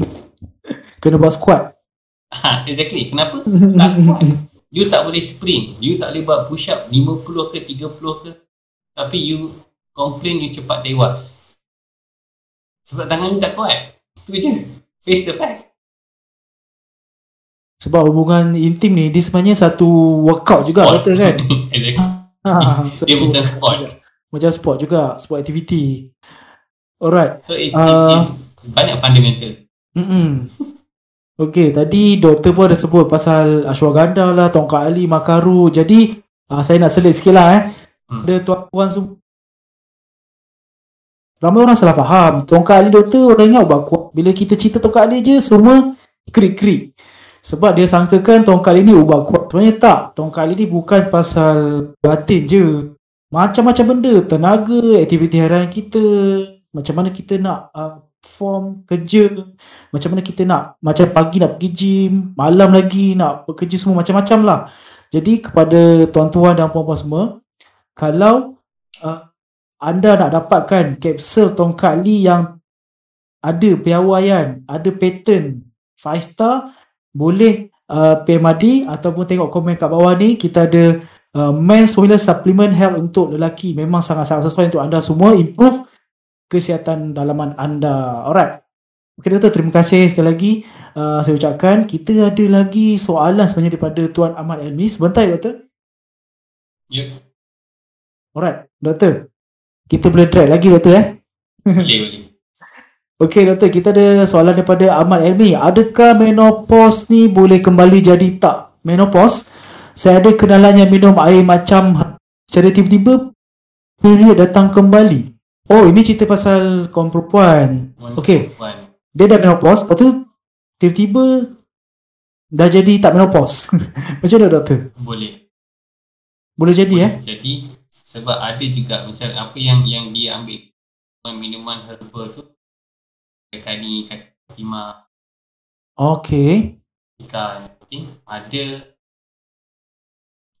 *laughs* Kena buat squat. Ha, exactly. Kenapa? Tak kuat. You tak boleh sprint. You tak boleh buat push up 50 ke 30 ke. Tapi you complain you cepat tewas. Sebab tangan you tak kuat. Tu je. Face the fact. Sebab hubungan intim ni, dia sebenarnya satu workout juga, Sport. betul kan? *laughs* exactly. *laughs* Ha, Dia macam sport. Macam sport juga, sport activity. Alright. So it's, Ah. it's, it's banyak fundamental. Mm-mm. Okay, tadi doktor pun ada sebut pasal ashwagandha lah, tongkat ali, makaru. Jadi, uh, saya nak selit sikit lah eh. Hmm. Ada tuan-tuan semua. Ramai orang salah faham. Tongkat ali doktor, orang ingat ubat kuat. Bila kita cerita tongkat ali je, semua krik-krik. Sebab dia sangkakan tongkat ali ni ubat kuat. Sebenarnya tak. Tongkat ali ni bukan pasal batin je. Macam-macam benda. Tenaga, aktiviti harian kita. Macam mana kita nak uh, form kerja. Macam mana kita nak. Macam pagi nak pergi gym. Malam lagi nak bekerja semua. Macam-macam lah. Jadi kepada tuan-tuan dan puan-puan semua. Kalau uh, anda nak dapatkan kapsul tongkat li yang ada piawaian, ada pattern 5 star, boleh uh, PMAD ataupun tengok komen kat bawah ni kita ada uh, men's formula supplement health untuk lelaki memang sangat-sangat sesuai untuk anda semua improve kesihatan dalaman anda. Alright. Okay doktor, terima kasih sekali lagi uh, saya ucapkan. Kita ada lagi soalan sebenarnya daripada Tuan Ahmad Elmi. Sebentar ya doktor. Yep. Alright, doktor. Kita boleh drag lagi doktor eh. Boleh, boleh. *laughs* Okey doktor, kita ada soalan daripada Ahmad Elmi. Adakah menopause ni boleh kembali jadi tak? Menopause, saya ada kenalan yang minum air macam secara tiba-tiba period datang kembali. Oh, ini cerita pasal kaum perempuan. Okey. Dia dah menopause, lepas tu tiba-tiba dah jadi tak menopause. *laughs* Macam mana doktor? Boleh. Boleh jadi eh? Boleh jadi sebab ada juga macam apa yang yang dia ambil minuman herbal tu kani kacang timah Okey. ikan okay, ada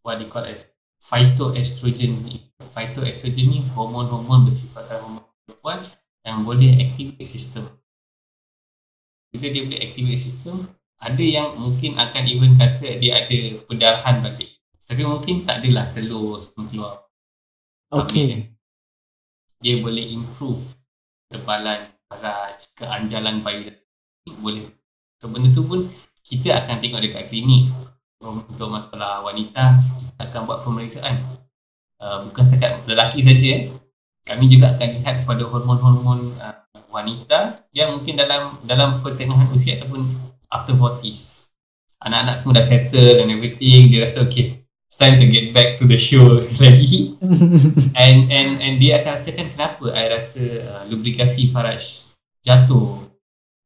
what they call as phytoestrogen ni. Phytoestrogen ni hormon-hormon bersifatkan hormon perempuan yang boleh activate sistem. Bila dia boleh activate sistem, ada yang mungkin akan even kata dia ada perdarahan balik. Tapi mungkin tak adalah telur semua keluar. Okey. dia boleh improve ketebalan darah, keanjalan payudara. Boleh. So benda tu pun kita akan tengok dekat klinik untuk masalah wanita kita akan buat pemeriksaan. Uh, bukan setakat lelaki saja. eh. Kami juga akan lihat pada hormon-hormon uh, wanita yang mungkin dalam dalam pertengahan usia ataupun after 40s. Anak-anak semua dah settle and everything. Dia rasa okay, it's time to get back to the show *laughs* lagi *laughs* and and and dia akan rasakan kenapa I rasa uh, lubrikasi Faraj jatuh.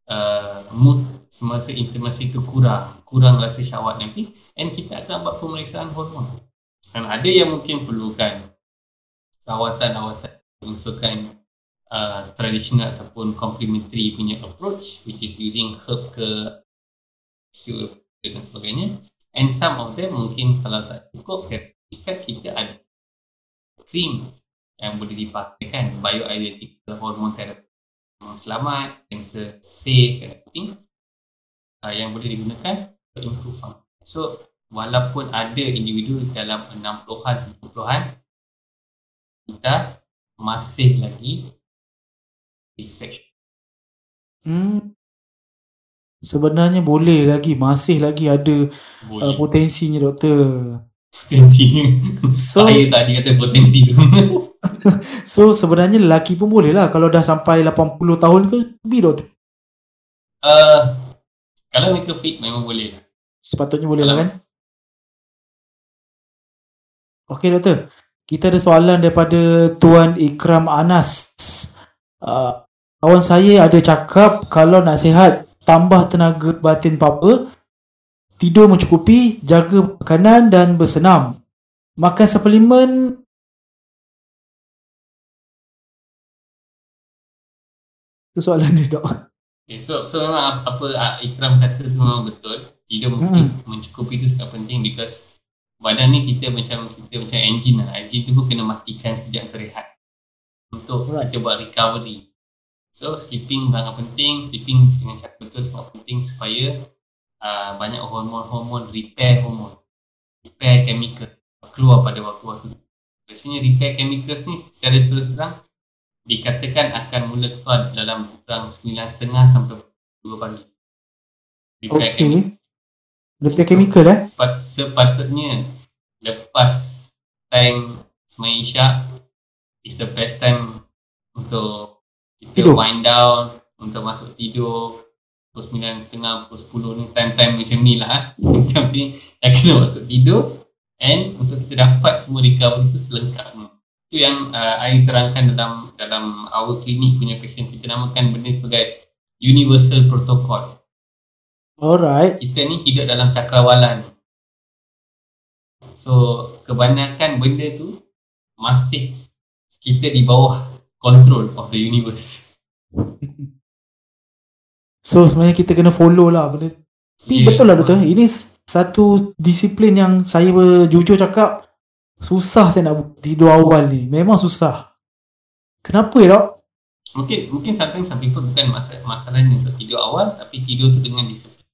Uh, mood semasa intimasi itu kurang. Kurang rasa syahwat nanti. And kita akan buat pemeriksaan hormon. Dan ada yang mungkin perlukan rawatan-rawatan unsurkan uh, tradisional ataupun complementary punya approach which is using herb ke capsule dan sebagainya and some of them mungkin kalau tak cukup effect kita ada krim yang boleh dipakaikan bioidentical hormone therapy selamat, cancer safe and everything uh, yang boleh digunakan untuk improve function. So walaupun ada individu dalam 60-an, 70-an kita masih lagi sexual. Hmm. Sebenarnya boleh lagi, masih lagi ada uh, potensinya doktor. potensi. *laughs* So Saya tadi kata potensi tu. *laughs* so sebenarnya lelaki pun boleh lah kalau dah sampai 80 tahun ke lebih doktor. uh, kalau mereka fit memang boleh. Sepatutnya boleh lah Kalau- kan? Okey doktor. Kita ada soalan daripada Tuan Ikram Anas. Uh, kawan saya ada cakap kalau nak sihat tambah tenaga batin apa tidur mencukupi, jaga makanan dan bersenam. Makan suplemen Itu soalan dia dok. Okay, so, so memang apa, apa ah, Ikram kata tu memang betul. Tidur hmm. mencukupi itu sangat penting because badan ni kita macam kita macam engine lah. Engine tu pun kena matikan sekejap untuk rehat. Untuk right. kita buat recovery. So sleeping sangat penting. Sleeping dengan cara betul sangat penting supaya uh, banyak hormon-hormon repair hormon. Repair chemical keluar pada waktu-waktu. Biasanya repair chemicals ni secara terus terang dikatakan akan mula keluar dalam kurang 9.30 sampai 2 pagi. Repair okay. chemical. Repair so, chemical eh? Sepat, sepatutnya lepas time semain isyak is the best time untuk kita tidur. wind down, untuk masuk tidur pukul 9.30, pukul 10 ni time-time macam ni lah. *laughs* Tapi dah kena masuk tidur and untuk kita dapat semua recovery tu selengkapnya itu yang uh, I terangkan dalam dalam our clinic punya patient kita namakan benda sebagai universal protocol. Alright. Kita ni hidup dalam cakrawalan. So kebanyakan benda tu masih kita di bawah control of the universe. *laughs* So sebenarnya kita kena follow lah benda. Tapi yeah, betul lah betul. Ini satu disiplin yang saya jujur cakap Susah saya nak tidur awal ni. Memang susah. Kenapa ya, Dok? Mungkin mungkin sometimes some people bukan masalah, masalah ni untuk tidur awal tapi tidur tu dengan disiplin.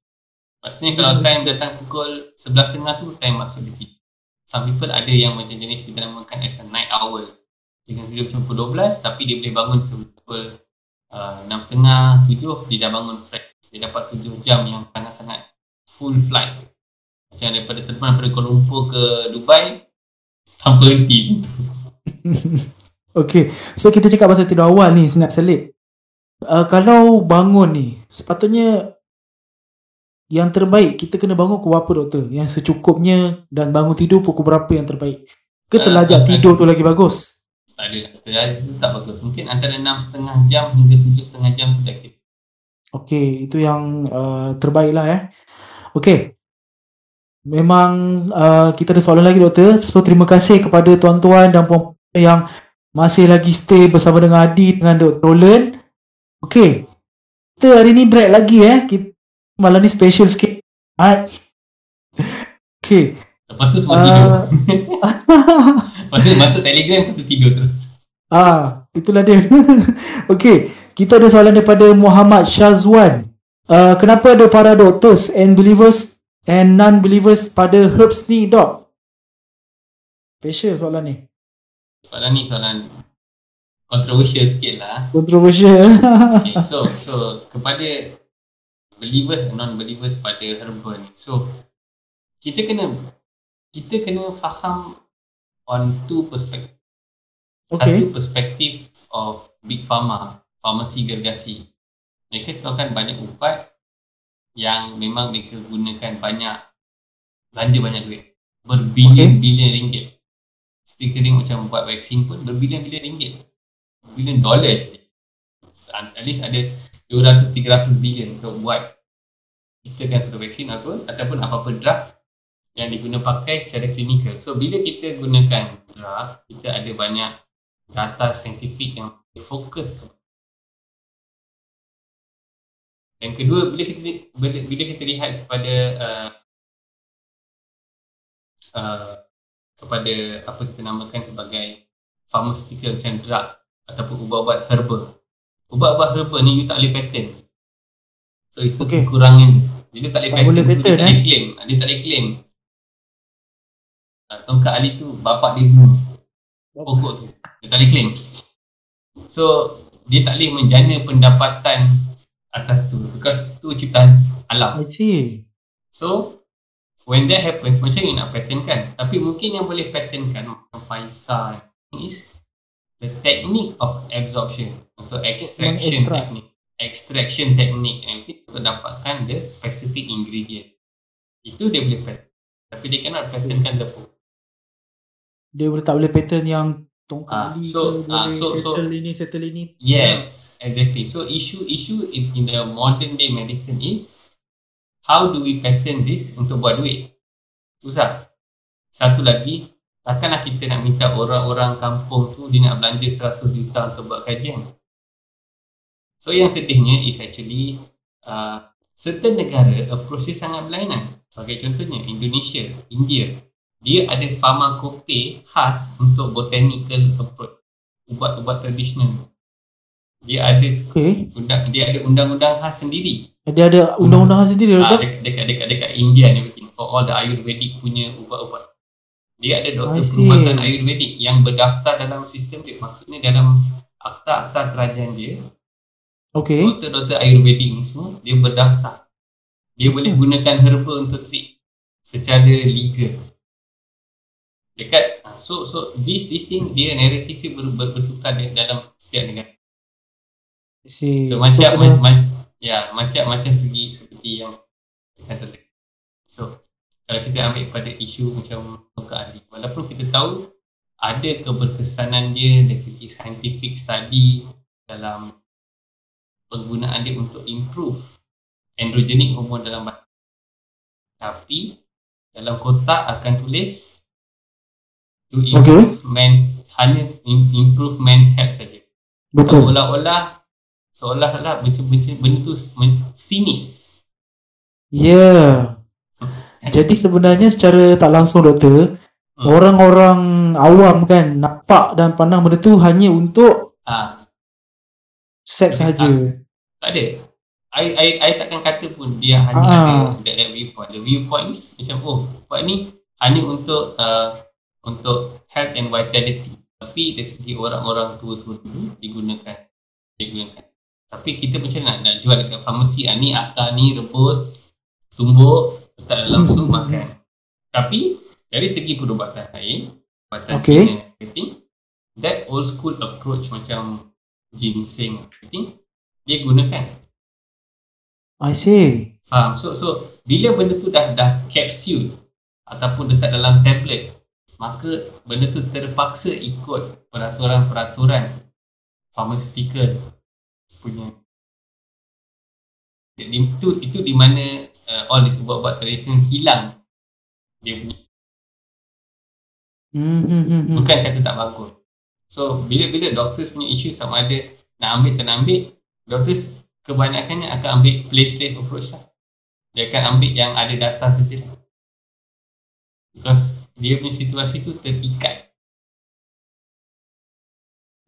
Maksudnya kalau hmm. time datang pukul 11.30 tu time masuk di tidur. Some people ada yang macam jenis kita namakan as a night owl. Dia tidur macam pukul 12 tapi dia boleh bangun pukul uh, 6.30, 7 dia dah bangun fresh. Dia dapat 7 jam yang sangat-sangat full flight. Macam daripada terbang daripada Kuala Lumpur ke Dubai tanpa henti *laughs* Okay, so kita cakap pasal tidur awal ni, senap selip. Uh, kalau bangun ni, sepatutnya yang terbaik kita kena bangun pukul berapa doktor? Yang secukupnya dan bangun tidur pukul berapa yang terbaik? Ke uh, terlajak uh, tidur uh, tu lagi bagus? Tak ada, terlajak tu tak bagus. Mungkin antara 6.5 jam hingga 7.5 jam tu dah kira. Okay, itu yang uh, terbaik lah eh. Okay, Memang uh, kita ada soalan lagi doktor. So terima kasih kepada tuan-tuan dan puan yang masih lagi stay bersama dengan Adi dengan Dr. Roland. Okay. Kita hari ni drag lagi eh. Kita malam ni special sikit. Alright. *laughs* Okay. Lepas tu semua uh, tidur. *laughs* Lepas tu masuk telegram lepas tu tidur terus. Ah, itulah dia. *laughs* okay. Kita ada soalan daripada Muhammad Shazwan. Uh, kenapa ada para doctors and believers and non-believers pada herbs ni, Dok? Special soalan ni. Soalan ni soalan controversial sikit lah. Controversial. *laughs* okay, so, so kepada believers and non-believers pada herbal ni. So, kita kena kita kena faham on two perspective. Okay. Satu perspektif of big pharma, farmasi gergasi. Mereka tahu banyak ubat yang memang mereka gunakan banyak belanja banyak duit berbilion-bilion okay. ringgit kita tengok macam buat vaksin pun berbilion-bilion ringgit bilion dolar actually at least ada 200-300 bilion untuk buat kita kan satu vaksin atau ataupun apa-apa drug yang diguna pakai secara klinikal so bila kita gunakan drug kita ada banyak data saintifik yang fokus ke yang kedua bila kita bila, bila kita lihat kepada uh, uh, kepada apa kita namakan sebagai pharmaceutical macam drug ataupun ubat-ubat herba. Ubat-ubat herba ni you tak boleh patent. So itu okay. kekurangan Bila tak boleh patent, boleh patent dia tak boleh eh? claim. Dia tak boleh claim. Uh, tongkat Ali tu bapak dia bunuh. Pokok tu. Dia tak boleh claim. So dia tak boleh menjana pendapatan atas tu because tu ciptaan alam. I see. So when that happens macam ni nak pattern kan tapi mungkin yang boleh pattern kan five star is the technique of absorption atau extraction technique extraction technique and itu untuk dapatkan the specific ingredient itu dia boleh pattern tapi dia cannot patternkan the dia boleh tak boleh pattern yang Tong Ah, kali so- boleh so- so- settle ini, settle ini. Yes, exactly. So issue issue in, in the modern day medicine is how do we pattern this untuk buat duit? Susah. Satu lagi, takkanlah kita nak minta orang-orang kampung tu dia nak belanja 100 juta untuk buat kajian. So yang sedihnya is actually uh, certain negara approach sangat berlainan. Sebagai contohnya Indonesia, India, dia ada pharmacope khas untuk botanical approach, ubat-ubat tradisional. Dia ada Okay. undang dia ada undang-undang khas sendiri. Dia ada undang-undang sendiri Ah, betul? dekat, dekat dekat dekat India and everything for all the Ayurvedic punya ubat-ubat. Dia ada doktor perubatan Ayurvedic yang berdaftar dalam sistem dia. Maksudnya dalam akta-akta kerajaan dia, Okay. doktor-doktor Ayurvedic ni semua dia berdaftar. Dia boleh gunakan herba untuk treat secara legal. Dekat so so this this thing dia narrative dia ber, ber, bertukar dalam setiap negara. Si. So macam so, ma- ma- ya macam macam segi seperti yang kata. So kalau kita ambil pada isu macam muka walaupun kita tahu ada keberkesanan dia dari segi scientific study dalam penggunaan dia untuk improve androgenic hormone dalam badan. Tapi dalam kotak akan tulis to improve men's hanya im- improve men's health saja. betul. Seolah-olah seolah-olah macam-macam benda tu sinis. Ya. Yeah. *laughs* Jadi sebenarnya secara tak langsung doktor, Hmm. orang-orang awam kan nampak dan pandang benda tu hanya untuk Ah, seks saja. tak ada. I, I, I takkan kata pun dia hanya Ah. ada that, that viewpoint. The viewpoint is macam oh, buat ni hanya untuk uh, untuk health and vitality. Tapi dari segi orang-orang tua-tua dulu digunakan digunakan. Tapi kita macam nak nak jual dekat farmasi ah, ni akar ni rebus tumbuk letak dalam sup makan. Tapi dari segi perubatan lain, perubatan Okay. Cina and everything, that old school approach macam ginseng everything, dia gunakan. I see. Faham? So, so bila benda tu dah dah capsule ataupun letak dalam tablet, maka benda tu terpaksa ikut peraturan-peraturan pharmaceutical punya. Jadi itu itu di mana uh, all this ubat-ubat tradisional hilang dia punya Hmm, hmm, hmm, bukan kata tak bagus. So bila-bila doktor punya isu sama ada nak ambil tak nak ambil, doktor kebanyakannya akan ambil play safe approach lah. Dia akan ambil yang ada data saja. Because dia punya situasi tu terikat.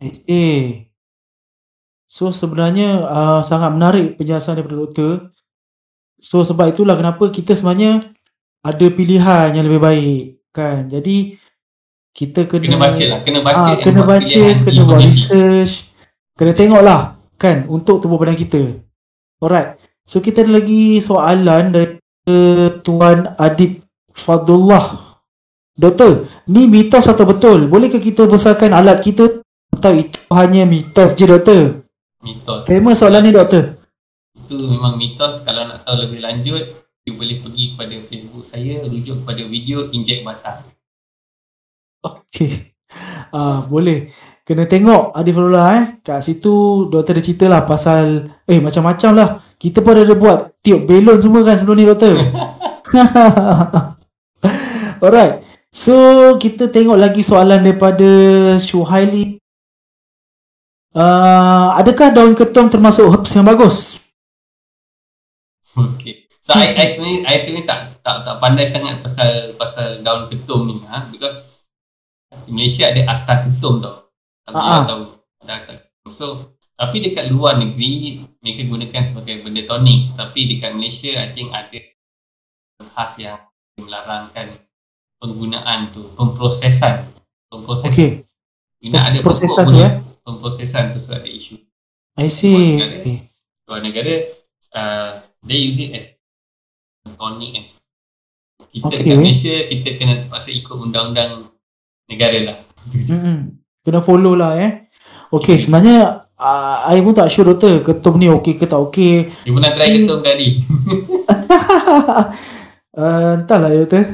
I see. So sebenarnya uh, sangat menarik penjelasan daripada doktor. So sebab itulah kenapa kita sebenarnya ada pilihan yang lebih baik kan. Jadi kita kena Kena baca lah. Kena baca Ah, kena baca, pilihan kena buat research, kena tengok lah kan untuk tubuh badan kita. Alright. So kita ada lagi soalan dari Tuan Adib Fadullah. Doktor, ni mitos atau betul? Bolehkah kita besarkan alat kita atau itu hanya mitos je doktor? Mitos. Famous soalan ni doktor. Itu memang mitos. Kalau nak tahu lebih lanjut, you boleh pergi kepada Facebook saya, rujuk kepada video injek batang. Okey. Ah, boleh. Kena tengok Adifullah eh. Kat situ doktor ada cerita lah pasal eh macam-macam lah. Kita pun ada buat tiup belon semua kan sebelum ni doktor. *laughs* *laughs* Alright. So kita tengok lagi soalan daripada Syuhaili. Uh, adakah daun ketum termasuk herbs yang bagus? Okay. So I, I sebenarnya I sebenarnya tak tak tak pandai sangat pasal pasal daun ketum ni ha because di Malaysia ada akta ketum tau. Kalau Ah, ah. tahu ada akta ketum. So tapi dekat luar negeri mereka gunakan sebagai benda tonik tapi dekat Malaysia I think ada khas yang melarangkan penggunaan tu pemprosesan pemprosesan Okay. nak ada pokok Prosesan tu pun eh. pemprosesan tu so ada isu I see. luar negara uh, they use it as tonic and kita Okay. dekat Malaysia kita kena terpaksa ikut undang-undang negara lah Hmm. Kena follow lah eh. Okay, sebenarnya uh, I pun tak sure doktor ketum ni okey ke tak okey. you pernah try Hmm. ketum kali *laughs* uh, entahlah ya doktor. *laughs*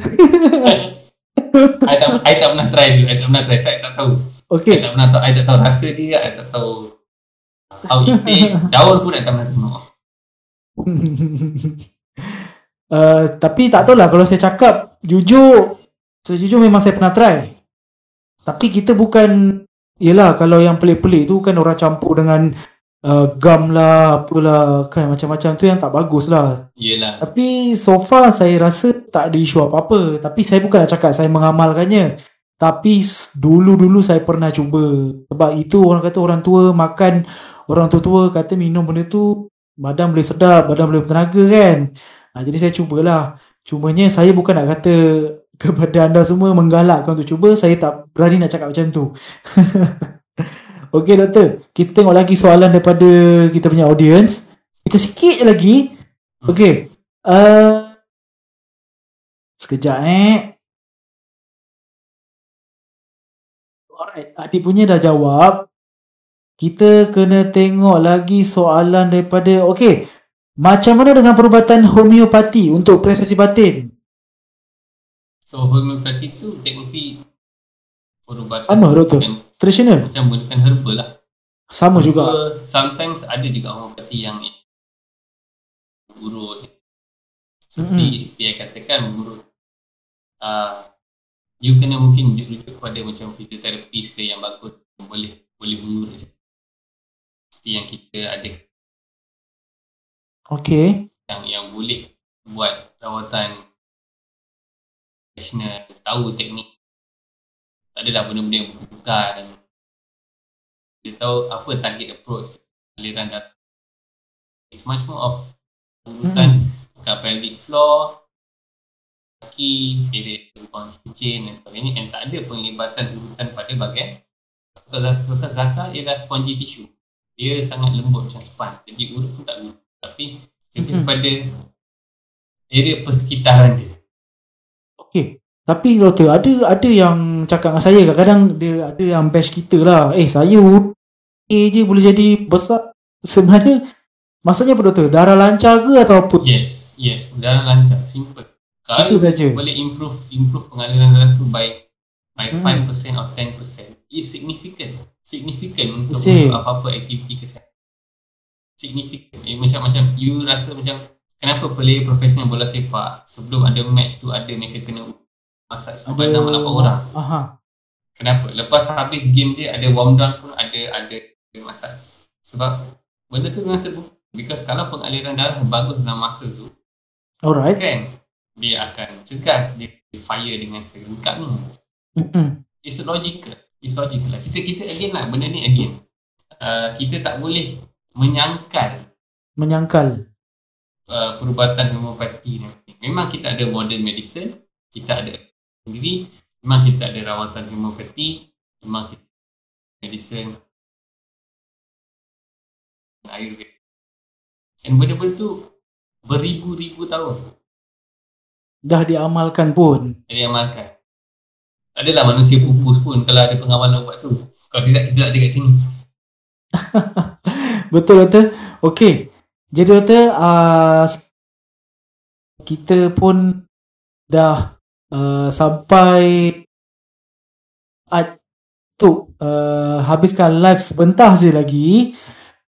I tak, I tak pernah try dulu I tak pernah try saya tak tahu Okay. I tak pernah tahu, I tak tahu rasa dia, I tak tahu how it tastes. *laughs* Daun pun I tak pernah tengok. uh, *laughs* tapi tak tahulah kalau saya cakap jujur sejujur memang saya pernah try tapi kita bukan Yelah kalau yang pelik-pelik tu kan orang campur dengan uh, gum lah apalah kan macam-macam tu yang tak bagus lah Yelah. tapi so far saya rasa tak ada isu apa-apa tapi saya bukan nak cakap saya mengamalkannya tapi dulu-dulu saya pernah cuba sebab itu orang kata orang tua makan orang tua-tua kata minum benda tu badan boleh sedap, badan boleh bertenaga kan. Ha, jadi saya cubalah. Cumanya saya bukan nak kata *laughs* kepada anda semua menggalakkan untuk cuba, saya tak berani nak cakap macam tu. *laughs* Okey doktor, kita tengok lagi soalan daripada kita punya audience. Kita sikit je lagi. Okey. Uh, sekejap eh. Alright, adik punya dah jawab. Kita kena tengok lagi soalan daripada okey. Macam mana dengan perubatan homeopati untuk prestasi batin? So homeopati tu teknik perubatan Sama, doktor. bukan- Tradisional? macam bukan herbal lah. Sama juga. Herbal, Sometimes ada juga homeopati yang urut. Seperti seperti yang katakan urut. Uh, you kena mungkin rujuk kepada macam fisioterapis ke yang bagus boleh boleh mengurut seperti yang kita ada Okey. yang yang boleh buat rawatan profesional tahu teknik tak adalah benda-benda yang bukan. Dia tahu apa target approach aliran darah it's much more of urutan kat pelvic floor kaki area lubang cincin dan sebagainya. And tak ada penglibatan urutan pada bahagian. Because Zaka, because Zaka ialah spongy tissue. Dia sangat lembut macam sponge. Jadi urut pun tak urut tapi lebih Mhm. kepada area persekitaran dia. Okey. Tapi doktor, ada ada yang cakap dengan saya kadang-kadang dia ada yang bash kita lah. Eh, saya eh je boleh jadi besar. Sebenarnya maksudnya apa doktor? Darah lancar ke atau apa? yes yes darah lancar simple Itu kalau saja. boleh improve improve pengaliran darah tu by by Hmm. 5% or 10% is significant significant untuk untuk apa-apa aktiviti kesihatan significant eh, macam macam you rasa macam kenapa player profesional bola sepak sebelum ada match tu ada mereka kena sampai 6 8 orang Aha. kenapa lepas habis game dia ada warm down pun ada ada masak sebab benda tu memang terbukti because kalau pengaliran darah bagus dalam masa tu Alright. kan dia akan cegah dia fire dengan serengkat ni Mm-mm. it's logical it's logical lah kita kita again lah benda ni again uh, kita tak boleh menyangkal Menyangkal. uh, perubatan homeopati ni memang kita ada modern medicine kita ada sendiri memang kita ada rawatan homeopati memang kita medicine ayurveda and benda-benda tu beribu-ribu tahun Dah diamalkan pun. yang diamalkan. Tak adalah manusia pupus pun kalau ada pengawalan ubat tu. Kalau tidak, kita tak ada kat sini. *laughs* Betul doktor. Okey. Jadi doktor, uh, kita pun dah uh, sampai tu uh, habiskan live sebentar je lagi.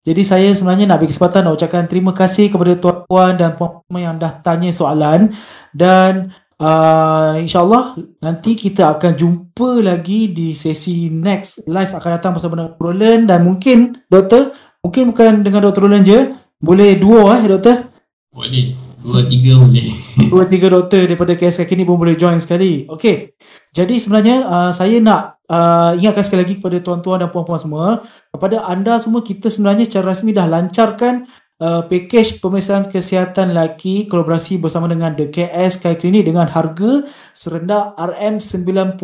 Jadi saya sebenarnya nak beri kesempatan nak ucapkan terima kasih kepada tuan-puan dan puan-puan yang dah tanya soalan dan uh, insyaAllah nanti kita akan jumpa lagi di sesi next live akan datang bersama dengan Dr. Roland dan mungkin doktor mungkin bukan dengan Dr. Roland je boleh duo eh doktor Boleh. Dua, tiga boleh. *laughs* dua tiga doktor daripada KS kaki ni pun boleh join sekali. Okey. Jadi sebenarnya uh, saya nak uh, ingatkan sekali lagi kepada tuan-tuan dan puan-puan semua, kepada anda semua kita sebenarnya secara rasmi dah lancarkan uh, package pemeriksaan kesihatan lelaki kolaborasi bersama dengan The KS Sky Clinic dengan harga serendah RM99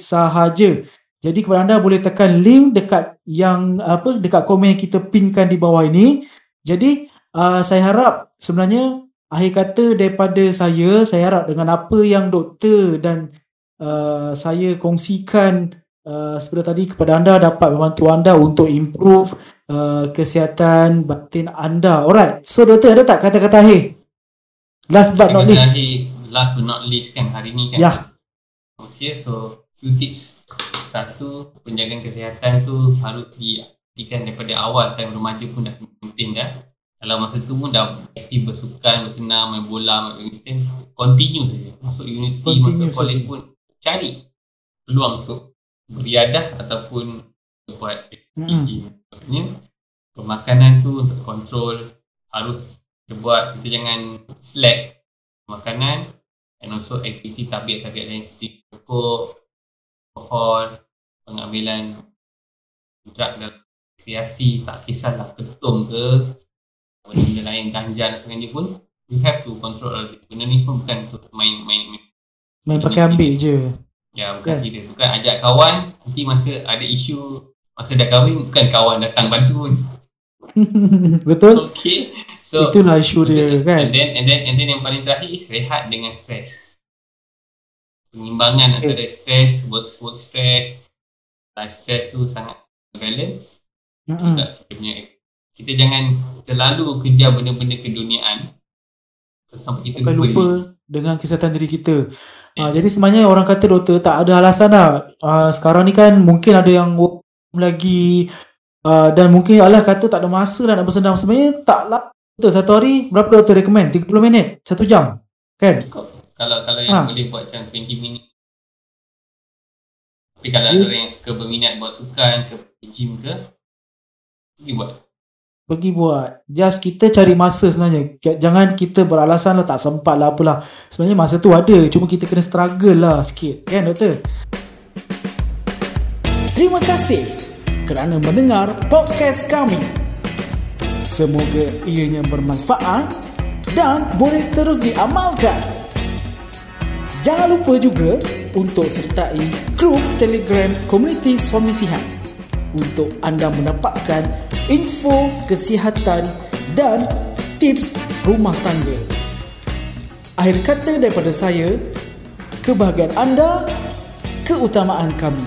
sahaja. Jadi kepada anda boleh tekan link dekat yang apa dekat komen yang kita pinkan di bawah ini. Jadi uh, saya harap sebenarnya akhir kata daripada saya, saya harap dengan apa yang doktor dan uh, saya kongsikan uh, seperti tadi kepada anda dapat membantu anda untuk improve uh, kesihatan batin anda. Alright, so doktor ada tak kata-kata akhir? Last but not least. last but not least kan hari ni kan. Ya. Manusia, so few tips. satu penjagaan kesihatan tu harus diaktifkan daripada awal time remaja pun dah penting dah kalau masa tu pun dah aktif bersukan, bersenam, main bola, main badminton continue saja. Masuk universiti, masuk college pun cari peluang untuk beriadah ataupun buat aktiviti hmm. pemakanan tu untuk kontrol harus kita buat kita jangan slack makanan and also aktiviti tabiat-tabiat lain seperti pokok, alkohol, pengambilan drug dan kreasi tak kisahlah ketum ke benda lain ganja dan sebagainya pun we have to control all this. Benda ni semua bukan untuk main main main, main pakai ambil je. Ya, bukan yeah. serius. Bukan ajak kawan, nanti masa ada isu, masa dah kahwin, bukan kawan datang bantu pun. *laughs* Betul? Okay. So, Itulah isu dia kan. And then, and then, and then yang paling terakhir is rehat dengan stres. Pengimbangan okay. antara stres, work, work stress, life stress tu sangat balance. Mm-hmm. Kita punya kita jangan terlalu kejar benda-benda keduniaan sampai kita lupa, lupa dengan kesihatan diri kita. Ah, yes. Uh, jadi sebenarnya orang kata doktor tak ada alasan lah. Uh, sekarang ni kan mungkin ada yang lagi uh, dan mungkin Allah kata tak ada masa lah nak bersenam. Sebenarnya taklah doktor satu hari berapa doktor recommend? 30 minit? Satu jam? Kan? Kalau kalau yang ha. boleh buat macam 20 minit. Tapi kalau yeah. ada orang yang suka berminat buat sukan ke gym ke, pergi buat pergi buat. Just kita cari masa sebenarnya. Jangan kita beralasan lah tak sempat lah apalah. Sebenarnya masa tu ada cuma kita kena struggle lah sikit. Kan doktor? Terima kasih kerana mendengar podcast kami. Semoga ianya bermanfaat dan boleh terus diamalkan. Jangan lupa juga untuk sertai grup telegram komuniti suami sihat untuk anda mendapatkan info kesihatan dan tips rumah tangga. Akhir kata daripada saya, kebahagiaan anda, keutamaan kami.